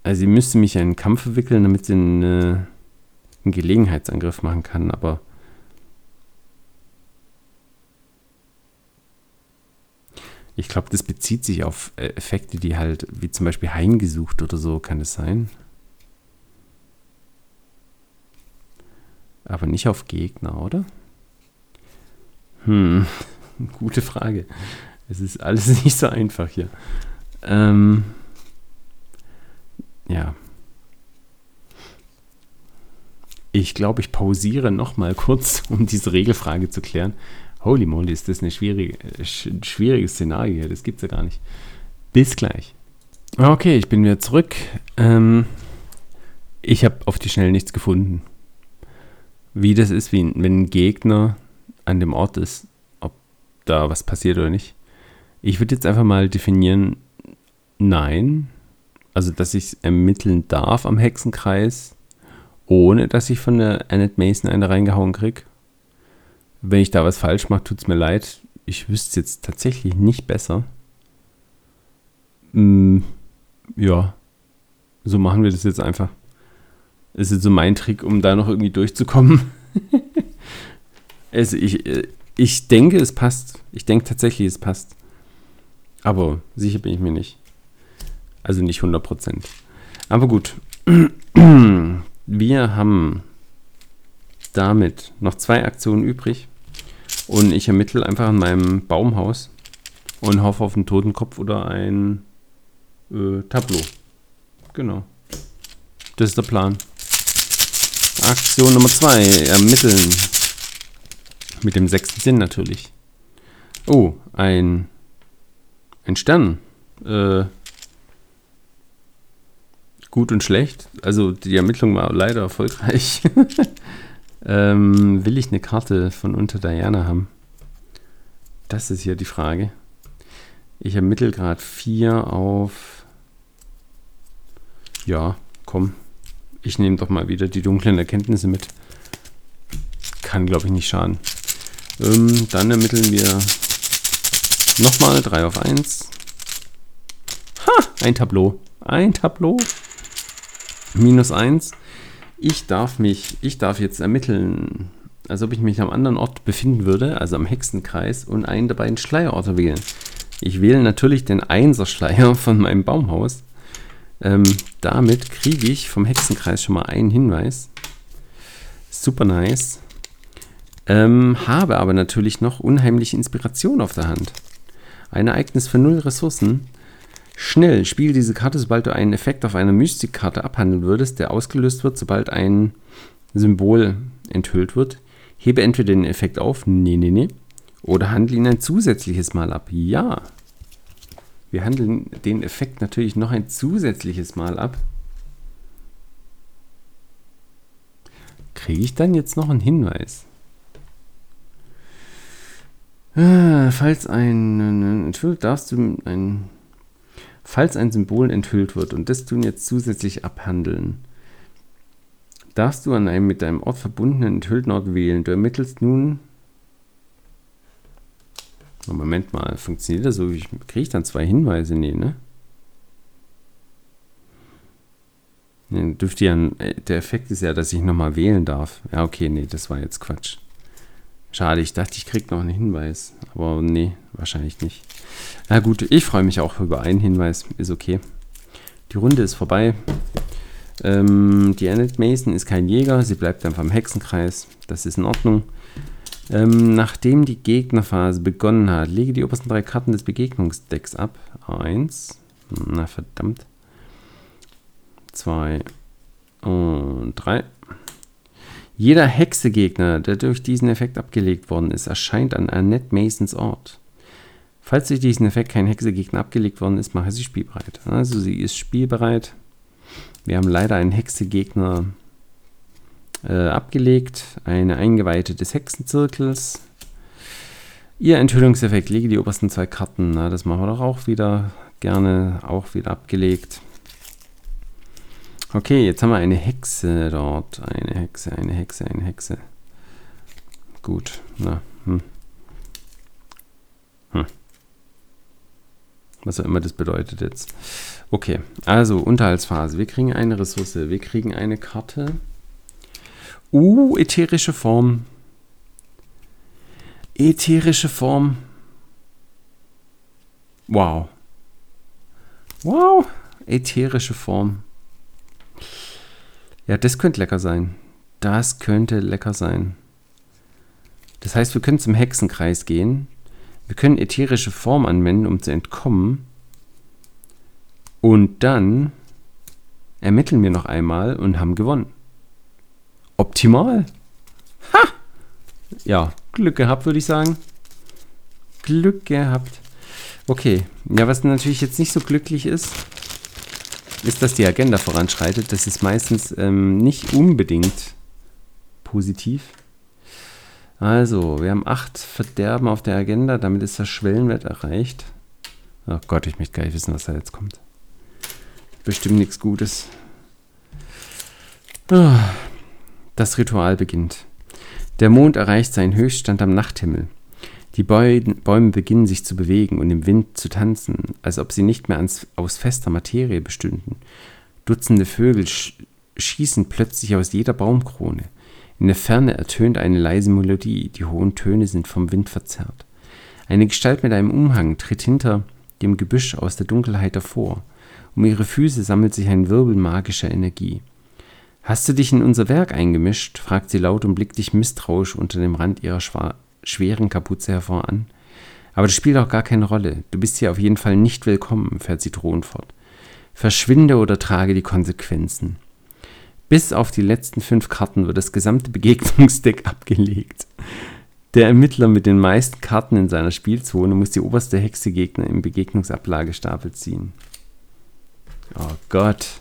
A: Also sie müsste mich in einen Kampf verwickeln, damit sie einen, äh, einen Gelegenheitsangriff machen kann, aber ich glaube, das bezieht sich auf äh, Effekte, die halt, wie zum Beispiel heimgesucht oder so, kann es sein. Aber nicht auf Gegner, oder? Hm, <laughs> gute Frage. Es ist alles <laughs> nicht so einfach hier. Ähm ja. Ich glaube, ich pausiere noch mal kurz, <laughs> um diese Regelfrage zu klären. Holy moly, ist das eine schwierige, äh, schwierige Szenario hier. Das gibt es ja gar nicht. Bis gleich. Okay, ich bin wieder zurück. Ähm, ich habe auf die Schnelle nichts gefunden. Wie das ist, wie, wenn ein Gegner an dem Ort ist, ob da was passiert oder nicht. Ich würde jetzt einfach mal definieren, nein, also dass ich ermitteln darf am Hexenkreis, ohne dass ich von der Annette Mason eine reingehauen kriege. Wenn ich da was falsch mache, tut es mir leid. Ich wüsste es jetzt tatsächlich nicht besser. Mm, ja, so machen wir das jetzt einfach. Ist jetzt so mein Trick, um da noch irgendwie durchzukommen. <laughs> also ich, äh, ich denke, es passt. Ich denke tatsächlich, es passt. Aber sicher bin ich mir nicht. Also nicht 100%. Aber gut. <clears throat> Wir haben damit noch zwei Aktionen übrig. Und ich ermittle einfach an meinem Baumhaus und hoffe auf einen Totenkopf oder ein äh, Tableau. Genau. Das ist der Plan. Aktion Nummer zwei. Ermitteln. Mit dem sechsten Sinn natürlich. Oh, ein, ein Stern. Äh, gut und schlecht. Also die Ermittlung war leider erfolgreich. <laughs> ähm, will ich eine Karte von unter Diana haben? Das ist hier die Frage. Ich ermittle gerade vier auf. Ja, komm. Ich nehme doch mal wieder die dunklen Erkenntnisse mit. Kann, glaube ich, nicht schaden. Ähm, dann ermitteln wir nochmal 3 auf 1. Ha! Ein Tableau. Ein Tableau. Minus 1. Ich darf mich, ich darf jetzt ermitteln, als ob ich mich am anderen Ort befinden würde, also am Hexenkreis, und einen der beiden Schleierorte wählen. Ich wähle natürlich den Einser-Schleier von meinem Baumhaus. Ähm, damit kriege ich vom Hexenkreis schon mal einen Hinweis. Super nice. Ähm, habe aber natürlich noch unheimliche Inspiration auf der Hand. Ein Ereignis für null Ressourcen. Schnell, spiel diese Karte, sobald du einen Effekt auf einer Mystikkarte abhandeln würdest, der ausgelöst wird, sobald ein Symbol enthüllt wird. Hebe entweder den Effekt auf, nee, nee, nee, oder handle ihn ein zusätzliches Mal ab. Ja. Wir handeln den Effekt natürlich noch ein zusätzliches Mal ab. Kriege ich dann jetzt noch einen Hinweis? Ah, falls ein enthüllt, darfst du ein falls ein Symbol enthüllt wird und das tun jetzt zusätzlich abhandeln, darfst du an einem mit deinem Ort verbundenen enthüllten Ort wählen. Du ermittelst nun Moment mal, funktioniert das so? Ich kriege ich dann zwei Hinweise? Nee, ne? Nee, dürfte ja, äh, der Effekt ist ja, dass ich nochmal wählen darf. Ja, okay, nee, das war jetzt Quatsch. Schade, ich dachte, ich kriege noch einen Hinweis. Aber nee, wahrscheinlich nicht. Na gut, ich freue mich auch über einen Hinweis. Ist okay. Die Runde ist vorbei. Ähm, die Annette Mason ist kein Jäger. Sie bleibt einfach im Hexenkreis. Das ist in Ordnung. Ähm, nachdem die Gegnerphase begonnen hat, lege die obersten drei Karten des Begegnungsdecks ab. Eins. Na verdammt. Zwei. Und drei. Jeder Hexegegner, der durch diesen Effekt abgelegt worden ist, erscheint an Annette Masons Ort. Falls durch diesen Effekt kein Hexegegner abgelegt worden ist, mache sie spielbereit. Also sie ist spielbereit. Wir haben leider einen Hexegegner äh, abgelegt. Eine Eingeweihte des Hexenzirkels. Ihr Enthüllungseffekt, lege die obersten zwei Karten. Na, das machen wir doch auch wieder gerne, auch wieder abgelegt. Okay, jetzt haben wir eine Hexe dort. Eine Hexe, eine Hexe, eine Hexe. Gut, na, hm. Hm. Was auch immer das bedeutet jetzt. Okay, also Unterhaltsphase. Wir kriegen eine Ressource, wir kriegen eine Karte. Uh, ätherische Form. Ätherische Form. Wow. Wow. Ätherische Form. Ja, das könnte lecker sein. Das könnte lecker sein. Das heißt, wir können zum Hexenkreis gehen. Wir können ätherische Form anwenden, um zu entkommen. Und dann ermitteln wir noch einmal und haben gewonnen optimal. Ha! Ja, Glück gehabt, würde ich sagen. Glück gehabt. Okay, ja, was natürlich jetzt nicht so glücklich ist, ist, dass die Agenda voranschreitet. Das ist meistens ähm, nicht unbedingt positiv. Also, wir haben acht Verderben auf der Agenda, damit ist der Schwellenwert erreicht. Oh Gott, ich möchte gar nicht wissen, was da jetzt kommt. Bestimmt nichts Gutes. Oh, das Ritual beginnt. Der Mond erreicht seinen Höchststand am Nachthimmel. Die Bäume beginnen sich zu bewegen und im Wind zu tanzen, als ob sie nicht mehr aus fester Materie bestünden. Dutzende Vögel sch schießen plötzlich aus jeder Baumkrone. In der Ferne ertönt eine leise Melodie, die hohen Töne sind vom Wind verzerrt. Eine Gestalt mit einem Umhang tritt hinter dem Gebüsch aus der Dunkelheit hervor. Um ihre Füße sammelt sich ein Wirbel magischer Energie. Hast du dich in unser Werk eingemischt? fragt sie laut und blickt dich misstrauisch unter dem Rand ihrer schweren Kapuze hervor an. Aber das spielt auch gar keine Rolle. Du bist hier auf jeden Fall nicht willkommen, fährt sie drohend fort. Verschwinde oder trage die Konsequenzen. Bis auf die letzten fünf Karten wird das gesamte Begegnungsdeck <laughs> abgelegt. Der Ermittler mit den meisten Karten in seiner Spielzone muss die oberste Hexe Gegner im Begegnungsablagestapel ziehen. Oh Gott.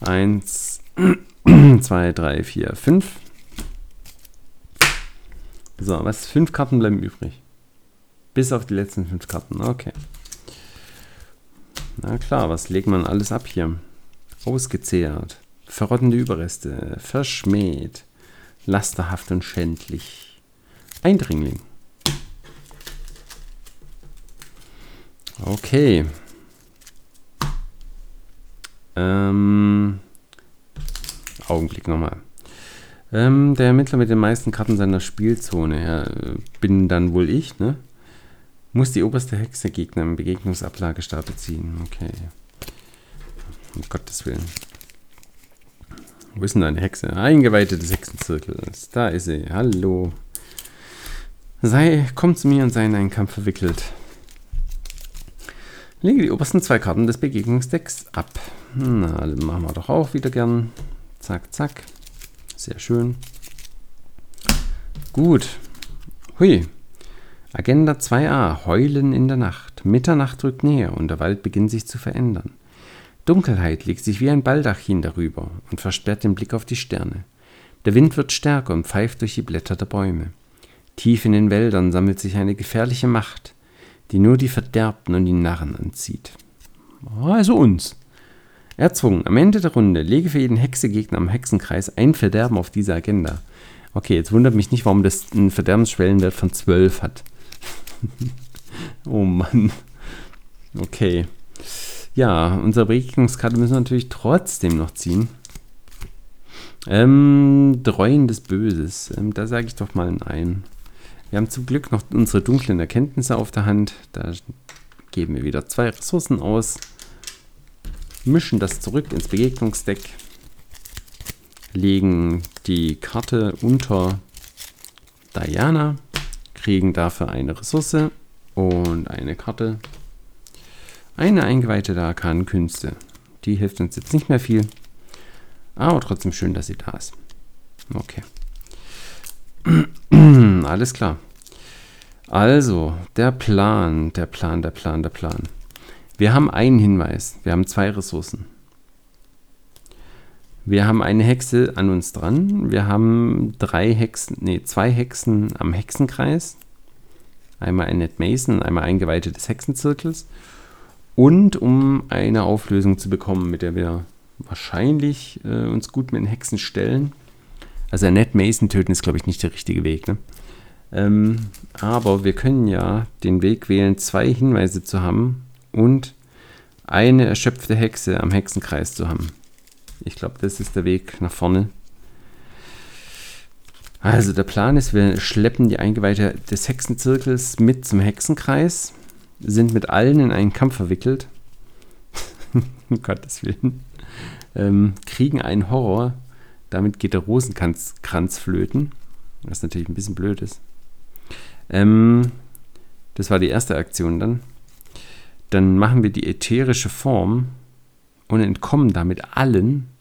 A: Eins, <clears throat> zwei, drei, vier, fünf. So, was? Fünf Karten bleiben übrig. Bis auf die letzten fünf Karten. Okay. Na klar, was legt man alles ab hier? Ausgezehrt. Verrottende Überreste. Verschmäht. Lasterhaft und schändlich. Eindringling. Okay. Ähm, Augenblick nochmal. Ähm, der Ermittler mit den meisten Karten seiner Spielzone, ja, bin dann wohl ich, ne? Muss die oberste Hexe Gegner im Begegnungsablagestapel ziehen. Okay. Um Gottes Willen. Wo ist denn deine Hexe? Eingeweihte des Hexenzirkels. Da ist sie. Hallo. Sei, komm zu mir und sei in einen Kampf verwickelt. Lege die obersten zwei Karten des Begegnungsdecks ab. Na, machen wir doch auch wieder gern. Zack, zack. Sehr schön. Gut. Hui. Agenda 2a. Heulen in der Nacht. Mitternacht rückt näher und der Wald beginnt sich zu verändern. Dunkelheit legt sich wie ein Baldachin darüber und versperrt den Blick auf die Sterne. Der Wind wird stärker und pfeift durch die Blätter der Bäume. Tief in den Wäldern sammelt sich eine gefährliche Macht, die nur die Verderbten und die Narren anzieht. Also uns. Erzwungen. Am Ende der Runde lege für jeden Hexegegner am Hexenkreis ein Verderben auf diese Agenda. Okay, jetzt wundert mich nicht, warum das einen Verderbensschwellenwert von 12 hat. <laughs> oh Mann. Okay. Ja, unsere Begegnungskarte müssen wir natürlich trotzdem noch ziehen. Ähm, Dreuen des Böses. Ähm, da sage ich doch mal ein. Wir haben zum Glück noch unsere dunklen Erkenntnisse auf der Hand. Da geben wir wieder zwei Ressourcen aus. Mischen das zurück ins Begegnungsdeck. Legen die Karte unter Diana kriegen dafür eine Ressource und eine Karte. Eine eingeweihte der arkanen Künste. Die hilft uns jetzt nicht mehr viel. Aber trotzdem schön, dass sie da ist. Okay. <clears throat> Alles klar. Also, der Plan, der Plan, der Plan, der Plan. Wir haben einen Hinweis. Wir haben zwei Ressourcen. Wir haben eine Hexe an uns dran. Wir haben drei Hexen, nee, zwei Hexen am Hexenkreis. Einmal Annette Mason, einmal Eingeweihte des Hexenzirkels. Und um eine Auflösung zu bekommen, mit der wir wahrscheinlich äh, uns gut mit den Hexen stellen. Also Annette Mason töten ist, glaube ich, nicht der richtige Weg. Ne? Ähm, aber wir können ja den Weg wählen, zwei Hinweise zu haben und eine erschöpfte Hexe am Hexenkreis zu haben. Ich glaube, das ist der Weg nach vorne. Also der Plan ist, wir schleppen die Eingeweihte des Hexenzirkels mit zum Hexenkreis, sind mit allen in einen Kampf verwickelt. <laughs> um Gottes Willen. Ähm, kriegen einen Horror. Damit geht der Rosenkranz flöten. Was natürlich ein bisschen blöd ist. Ähm, das war die erste Aktion dann. Dann machen wir die ätherische Form und entkommen damit allen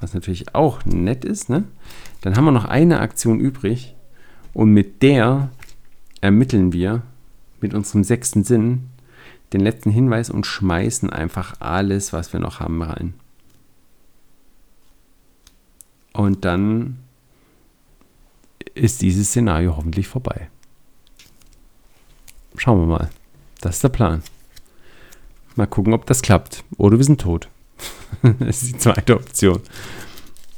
A: was natürlich auch nett ist. Ne? Dann haben wir noch eine Aktion übrig und mit der ermitteln wir mit unserem sechsten Sinn den letzten Hinweis und schmeißen einfach alles, was wir noch haben, rein. Und dann ist dieses Szenario hoffentlich vorbei. Schauen wir mal. Das ist der Plan. Mal gucken, ob das klappt. Oder wir sind tot. <laughs> das ist die zweite Option.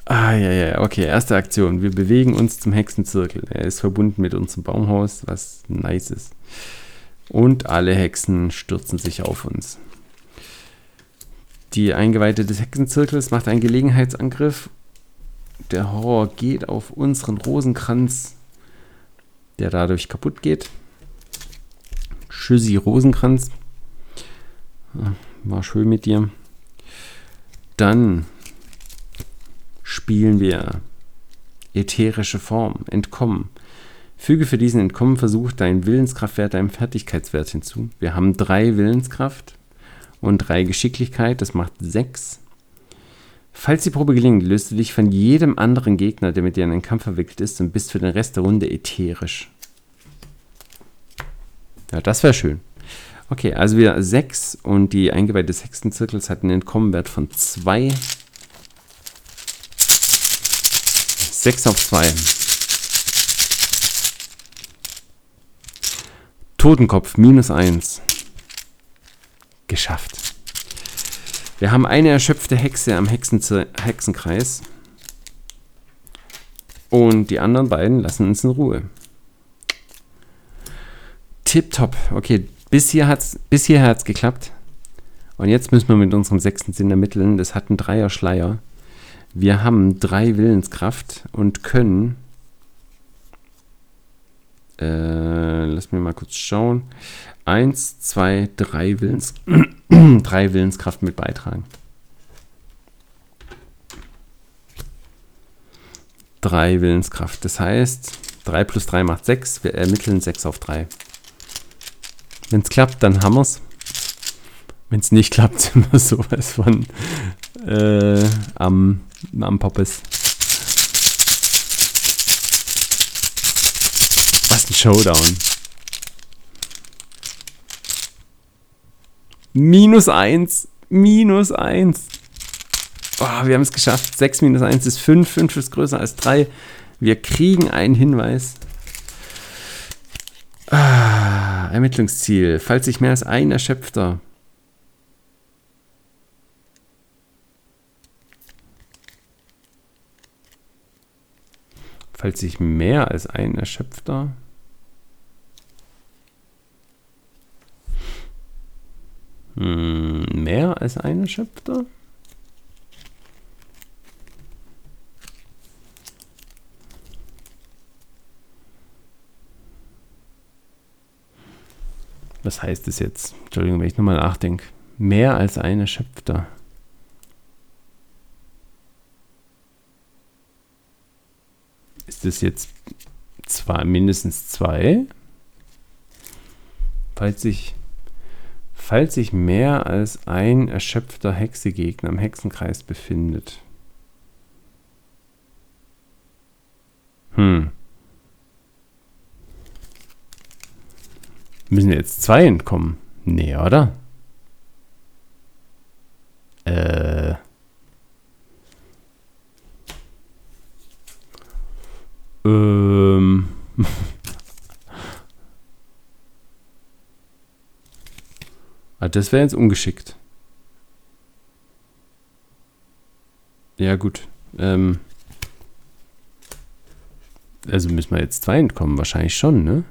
A: Ah, ja, ja, okay, erste Aktion. Wir bewegen uns zum Hexenzirkel. Er ist verbunden mit unserem Baumhaus, was nice ist. Und alle Hexen stürzen sich auf uns. Die Eingeweihte des Hexenzirkels macht einen Gelegenheitsangriff. Der Horror geht auf unseren Rosenkranz, der dadurch kaputt geht. Schüssi Rosenkranz. War schön mit dir. Dann spielen wir ätherische Form, Entkommen. Füge für diesen Entkommenversuch deinen Willenskraftwert deinem Fertigkeitswert hinzu. Wir haben drei Willenskraft und drei Geschicklichkeit, das macht sechs. Falls die Probe gelingt, löst du dich von jedem anderen Gegner, der mit dir in einen Kampf verwickelt ist und bist für den Rest der Runde ätherisch. Ja, das wäre schön. Okay, also wir 6 und die Eingeweihte des Hexenzirkels hat einen Entkommenwert von 2. 6 auf 2. Totenkopf minus 1. Geschafft. Wir haben eine erschöpfte Hexe am Hexenzer Hexenkreis. Und die anderen beiden lassen uns in Ruhe. Tipptopp. Okay, bis hier hat's, bis hierher hat es geklappt. Und jetzt müssen wir mit unserem sechsten Sinn ermitteln. Das hat einen Dreier-Schleier. Wir haben drei Willenskraft und können. Äh, lass mir mal kurz schauen. Eins, zwei, drei Willens. <clears throat> drei Willenskraft mit beitragen. Drei Willenskraft. Das heißt, 3 plus 3 macht 6. Wir ermitteln 6 auf 3. Wenn es klappt, dann haben wir es. Wenn es nicht klappt, <laughs> sind wir sowas von äh, am, am Poppes. Was ein Showdown. Minus 1. Minus 1. Oh, wir haben es geschafft. 6 minus 1 ist 5. 5 ist größer als 3. Wir kriegen einen Hinweis. Ah, Ermittlungsziel. Falls sich mehr als ein Erschöpfter Falls sich mehr als ein Erschöpfter hm, mehr als ein Erschöpfter? Was heißt das jetzt? Entschuldigung, wenn ich nochmal nachdenke. Mehr als ein Erschöpfter. Ist das jetzt zwei, mindestens zwei? Falls sich, falls sich mehr als ein erschöpfter Hexegegner im Hexenkreis befindet. Hm. Müssen jetzt zwei entkommen? Nee, oder? Äh. Ähm. <laughs> ah, das wäre jetzt ungeschickt. Ja, gut. Ähm. Also müssen wir jetzt zwei entkommen, wahrscheinlich schon, ne?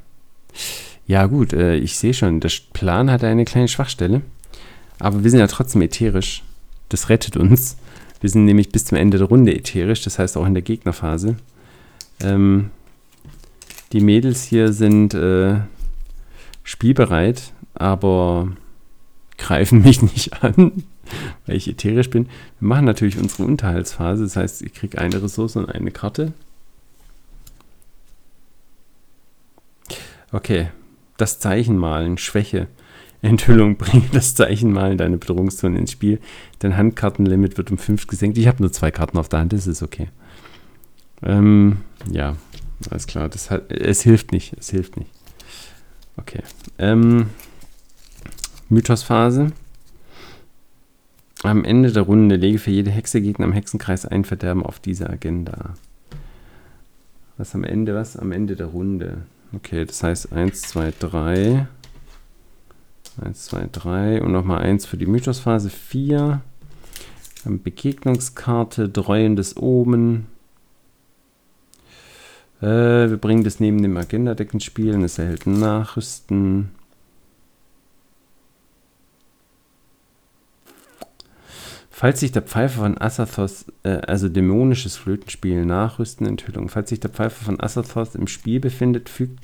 A: Ja, gut, äh, ich sehe schon, der Plan hat eine kleine Schwachstelle. Aber wir sind ja trotzdem ätherisch. Das rettet uns. Wir sind nämlich bis zum Ende der Runde ätherisch, das heißt auch in der Gegnerphase. Ähm, die Mädels hier sind äh, spielbereit, aber greifen <laughs> mich nicht an, weil ich ätherisch bin. Wir machen natürlich unsere Unterhaltsphase, das heißt, ich kriege eine Ressource und eine Karte. Okay, das Zeichen malen, Schwäche. Enthüllung, <laughs> bringe das Zeichen mal in deine Bedrohungszone ins Spiel. Dein Handkartenlimit wird um 5 gesenkt. Ich habe nur zwei Karten auf der Hand, das ist okay. Ähm, ja, alles klar. Das hat, es hilft nicht. Es hilft nicht. Okay. Ähm, Mythosphase. Am Ende der Runde lege für jede Hexegegner im Hexenkreis ein Verderben auf diese Agenda. Was am Ende? Was am Ende der Runde? Okay, das heißt 1, 2, 3. 1, 2, 3 und nochmal 1 für die Mythosphase 4. Begegnungskarte, Dreuendes Omen. Äh, wir bringen das neben dem Agenda-Deck ins Spiel und es erhält Nachrüsten. Falls sich der Pfeifer von Asathoth, äh, also dämonisches Flötenspiel, Nachrüsten, Enthüllung. Falls sich der Pfeifer von Asathoth im Spiel befindet, fügt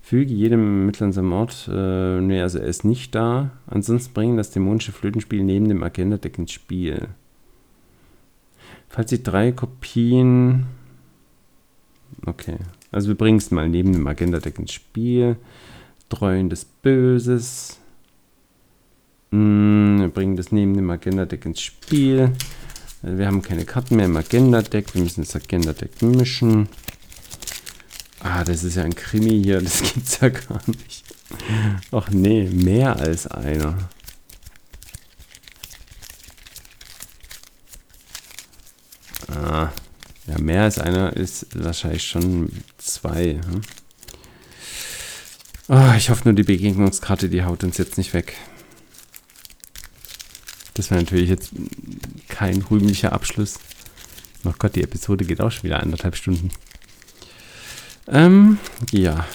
A: Füge jedem mittleren seinem äh, nee, also er ist nicht da. Ansonsten bringen das dämonische Flötenspiel neben dem Agenda-Deck ins Spiel. Falls Sie drei Kopien. Okay. Also wir bringen es mal neben dem Agenda-Deck ins Spiel. Treuen des Böses. Mm, wir bringen das neben dem Agenda-Deck ins Spiel. Also wir haben keine Karten mehr im Agenda-Deck. Wir müssen das Agenda-Deck mischen. Ah, das ist ja ein Krimi hier. Das <laughs> gibt's ja gar nicht. Ach nee, mehr als einer. Ah, ja, mehr als einer ist wahrscheinlich schon zwei. Hm? Oh, ich hoffe nur, die Begegnungskarte, die haut uns jetzt nicht weg. Das wäre natürlich jetzt kein rühmlicher Abschluss. Oh Gott, die Episode geht auch schon wieder anderthalb Stunden. Ähm, ja.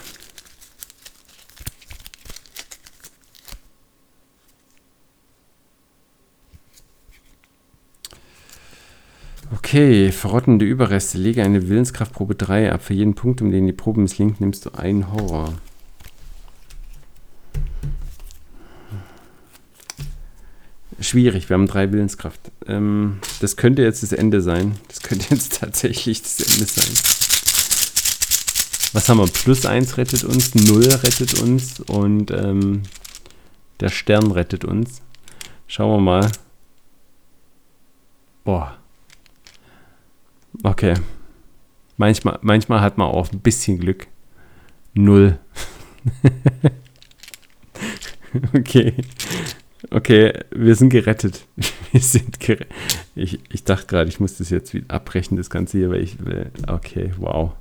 A: Okay, verrottende Überreste. Lege eine Willenskraftprobe 3 ab. Für jeden Punkt, um den die Probe misslingt, nimmst du einen Horror. Schwierig, wir haben drei Willenskraft. Ähm, das könnte jetzt das Ende sein. Das könnte jetzt <laughs> tatsächlich das Ende sein. Was haben wir? Plus 1 rettet uns, 0 rettet uns und ähm, der Stern rettet uns. Schauen wir mal. Boah. Okay. Manchmal, manchmal hat man auch ein bisschen Glück. Null. <laughs> okay. Okay, wir sind gerettet. <laughs> Wir sind gerettet. Ich, ich dachte gerade, ich muss das jetzt wieder abbrechen, das Ganze hier, weil ich will. Okay, wow.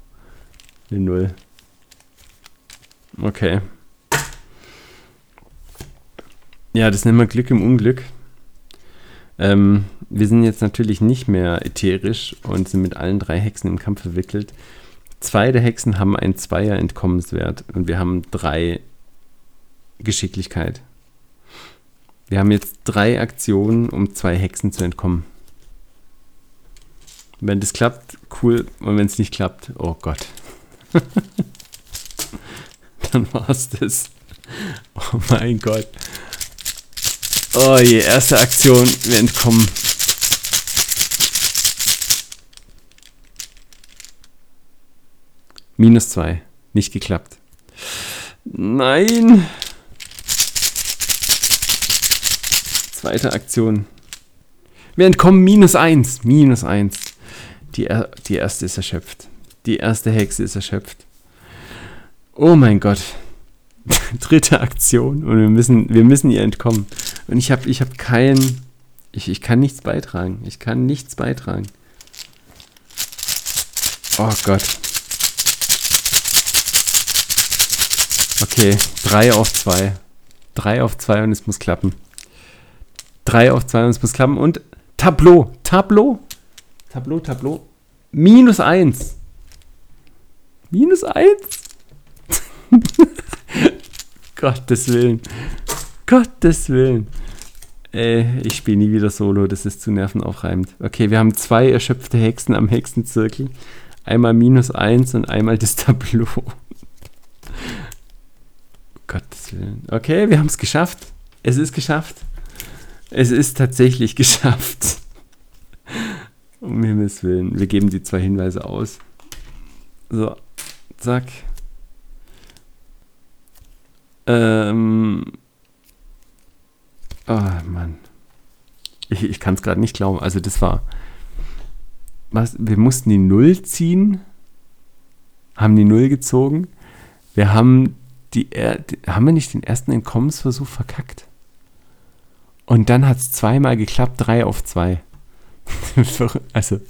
A: Eine Null. Okay. Ja, das nennen wir Glück im Unglück. Ähm, wir sind jetzt natürlich nicht mehr ätherisch und sind mit allen drei Hexen im Kampf verwickelt. Zwei der Hexen haben einen Zweier Entkommenswert und wir haben drei Geschicklichkeit. Wir haben jetzt drei Aktionen, um zwei Hexen zu entkommen. Wenn das klappt, cool. Und wenn es nicht klappt, oh Gott. <laughs> Dann war es das. Oh mein Gott. Oh je, erste Aktion, wir entkommen. Minus zwei. Nicht geklappt. Nein. Zweite Aktion. Wir entkommen minus eins. Minus eins. Die, die erste ist erschöpft. Die erste Hexe ist erschöpft. Oh mein Gott. <laughs> Dritte Aktion und wir müssen, wir müssen ihr entkommen. Und ich habe ich hab keinen. Ich, ich kann nichts beitragen. Ich kann nichts beitragen. Oh Gott. Okay, 3 auf 2. 3 auf 2 und es muss klappen. 3 auf 2 und es muss klappen. Und Tableau. Tableau. Tableau, Tableau. Minus 1. Minus 1? <laughs> Gottes Willen. Gottes Willen. Ey, ich spiele nie wieder Solo, das ist zu nervenaufreibend. Okay, wir haben zwei erschöpfte Hexen am Hexenzirkel. Einmal minus 1 und einmal das Tableau. Gottes Willen. Okay, wir haben es geschafft. Es ist geschafft. Es ist tatsächlich <laughs> geschafft. Um Himmels Willen. Wir geben die zwei Hinweise aus. So, zack. Ähm. Oh Mann. Ich, ich kann es gerade nicht glauben. Also das war. Was? Wir mussten die Null ziehen. Haben die Null gezogen. Wir haben die, haben wir nicht den ersten Entkommensversuch verkackt? Und dann hat es zweimal geklappt, drei auf zwei. <laughs> also,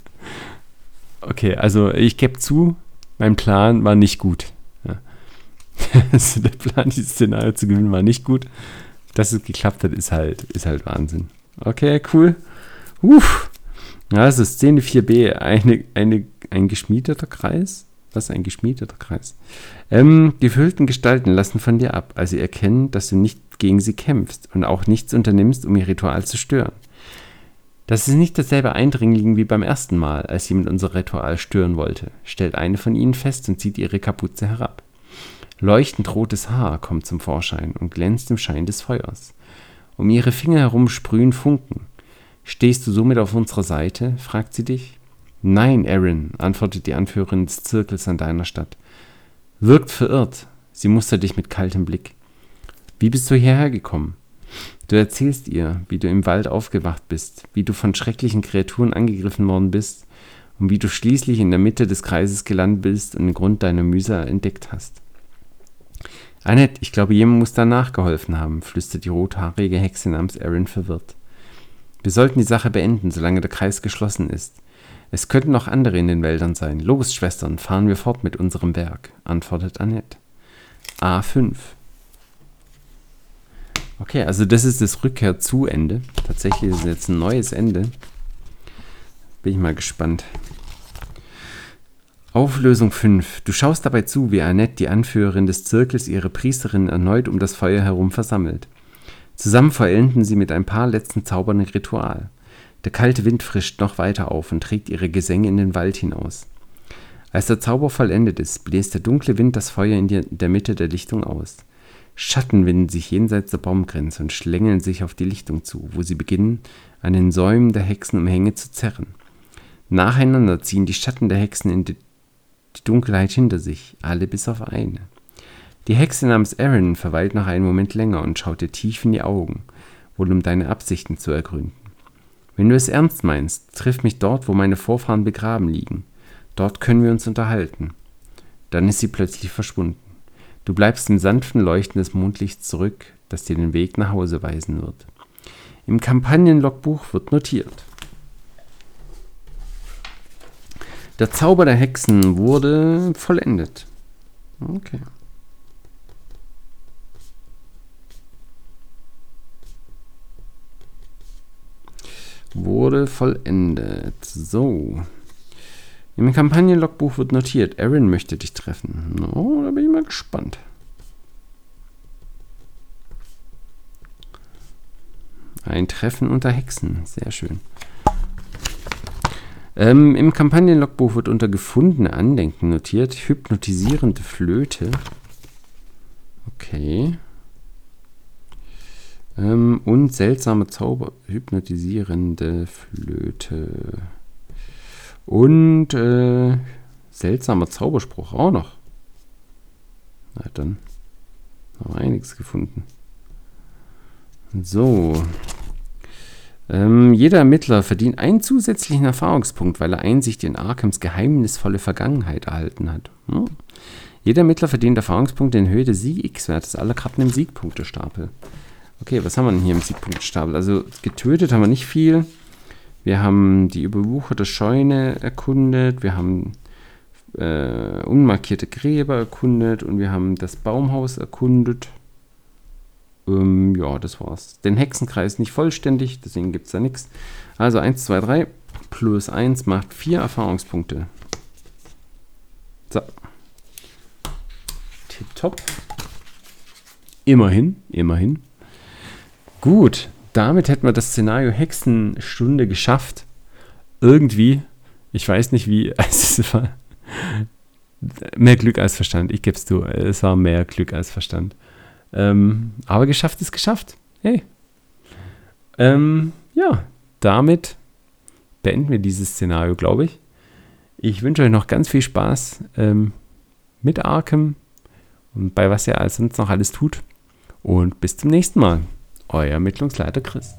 A: okay, also ich gebe zu, mein Plan war nicht gut. <laughs> Also der Plan, dieses Szenario zu gewinnen, war nicht gut. Dass es geklappt hat, ist halt, ist halt Wahnsinn. Okay, cool. Uff. Also Szene 4b, eine, eine, ein geschmiedeter Kreis. Was ein geschmiedeter Kreis. Ähm, gefüllten Gestalten lassen von dir ab, als sie erkennen, dass du nicht gegen sie kämpfst und auch nichts unternimmst, um ihr Ritual zu stören. Das ist nicht dasselbe Eindringling wie beim ersten Mal, als jemand unser Ritual stören wollte, stellt eine von ihnen fest und zieht ihre Kapuze herab. Leuchtend rotes Haar kommt zum Vorschein und glänzt im Schein des Feuers. Um ihre Finger herum sprühen Funken. Stehst du somit auf unserer Seite? fragt sie dich. Nein, Aaron, antwortet die Anführerin des Zirkels an deiner Stadt. Wirkt verirrt. Sie mustert dich mit kaltem Blick. Wie bist du hierher gekommen? Du erzählst ihr, wie du im Wald aufgewacht bist, wie du von schrecklichen Kreaturen angegriffen worden bist und wie du schließlich in der Mitte des Kreises gelandet bist und den Grund deiner Mühsal entdeckt hast. Annette, ich glaube, jemand muss da nachgeholfen haben, flüstert die rothaarige Hexe namens Erin verwirrt. Wir sollten die Sache beenden, solange der Kreis geschlossen ist. Es könnten noch andere in den Wäldern sein. Los, Schwestern, fahren wir fort mit unserem Werk, antwortet Annette. A5. Okay, also das ist das Rückkehr zu Ende. Tatsächlich ist es jetzt ein neues Ende. Bin ich mal gespannt. Auflösung 5. Du schaust dabei zu, wie Annette, die Anführerin des Zirkels, ihre Priesterin erneut um das Feuer herum versammelt. Zusammen vollenden sie mit ein paar letzten Zaubern ein Ritual. Der kalte Wind frischt noch weiter auf und trägt ihre Gesänge in den Wald hinaus. Als der Zauber vollendet ist, bläst der dunkle Wind das Feuer in der Mitte der Lichtung aus. Schatten winden sich jenseits der Baumgrenze und schlängeln sich auf die Lichtung zu, wo sie beginnen, an den Säumen der Hexenumhänge zu zerren. Nacheinander ziehen die Schatten der Hexen in die Dunkelheit hinter sich, alle bis auf eine. Die Hexe namens Erin verweilt noch einen Moment länger und schaut dir tief in die Augen, wohl um deine Absichten zu ergründen. Wenn du es ernst meinst, triff mich dort, wo meine Vorfahren begraben liegen. Dort können wir uns unterhalten. Dann ist sie plötzlich verschwunden. Du bleibst im sanften Leuchten des Mondlichts zurück, das dir den Weg nach Hause weisen wird. Im Kampagnenlogbuch wird notiert. Der Zauber der Hexen wurde vollendet. Okay. Wurde vollendet. So. Im Kampagnenlogbuch wird notiert, Aaron möchte dich treffen. No, da bin ich mal gespannt. Ein Treffen unter Hexen. Sehr schön. Ähm, Im Kampagnenlogbuch wird unter gefundene Andenken notiert hypnotisierende Flöte. Okay. Ähm, und seltsame Zauber. Hypnotisierende Flöte. Und äh, seltsamer Zauberspruch auch noch. Na dann haben wir einiges gefunden. So. Ähm, jeder Ermittler verdient einen zusätzlichen Erfahrungspunkt, weil er Einsicht in Arkhams geheimnisvolle Vergangenheit erhalten hat. Hm? Jeder Ermittler verdient Erfahrungspunkte in Höhe des Sieg-X-Wertes aller Karten im Siegpunktestapel. Okay, was haben wir denn hier im Siegpunktestapel? Also getötet haben wir nicht viel. Wir haben die überwucherte Scheune erkundet, wir haben äh, unmarkierte Gräber erkundet und wir haben das Baumhaus erkundet. Ähm, ja, das war's. Den Hexenkreis nicht vollständig, deswegen gibt es da nichts. Also 1, 2, 3 plus 1 macht 4 Erfahrungspunkte. So. Tipptopp. Immerhin, immerhin. Gut, damit hätten wir das Szenario Hexenstunde geschafft. Irgendwie, ich weiß nicht wie, <laughs> es war mehr Glück als Verstand. Ich gebe es zu, es war mehr Glück als Verstand. Ähm, aber geschafft ist geschafft. Hey. Ähm, ja, damit beenden wir dieses Szenario, glaube ich. Ich wünsche euch noch ganz viel Spaß ähm, mit Arkham und bei was ihr sonst noch alles tut. Und bis zum nächsten Mal. Euer Ermittlungsleiter Chris.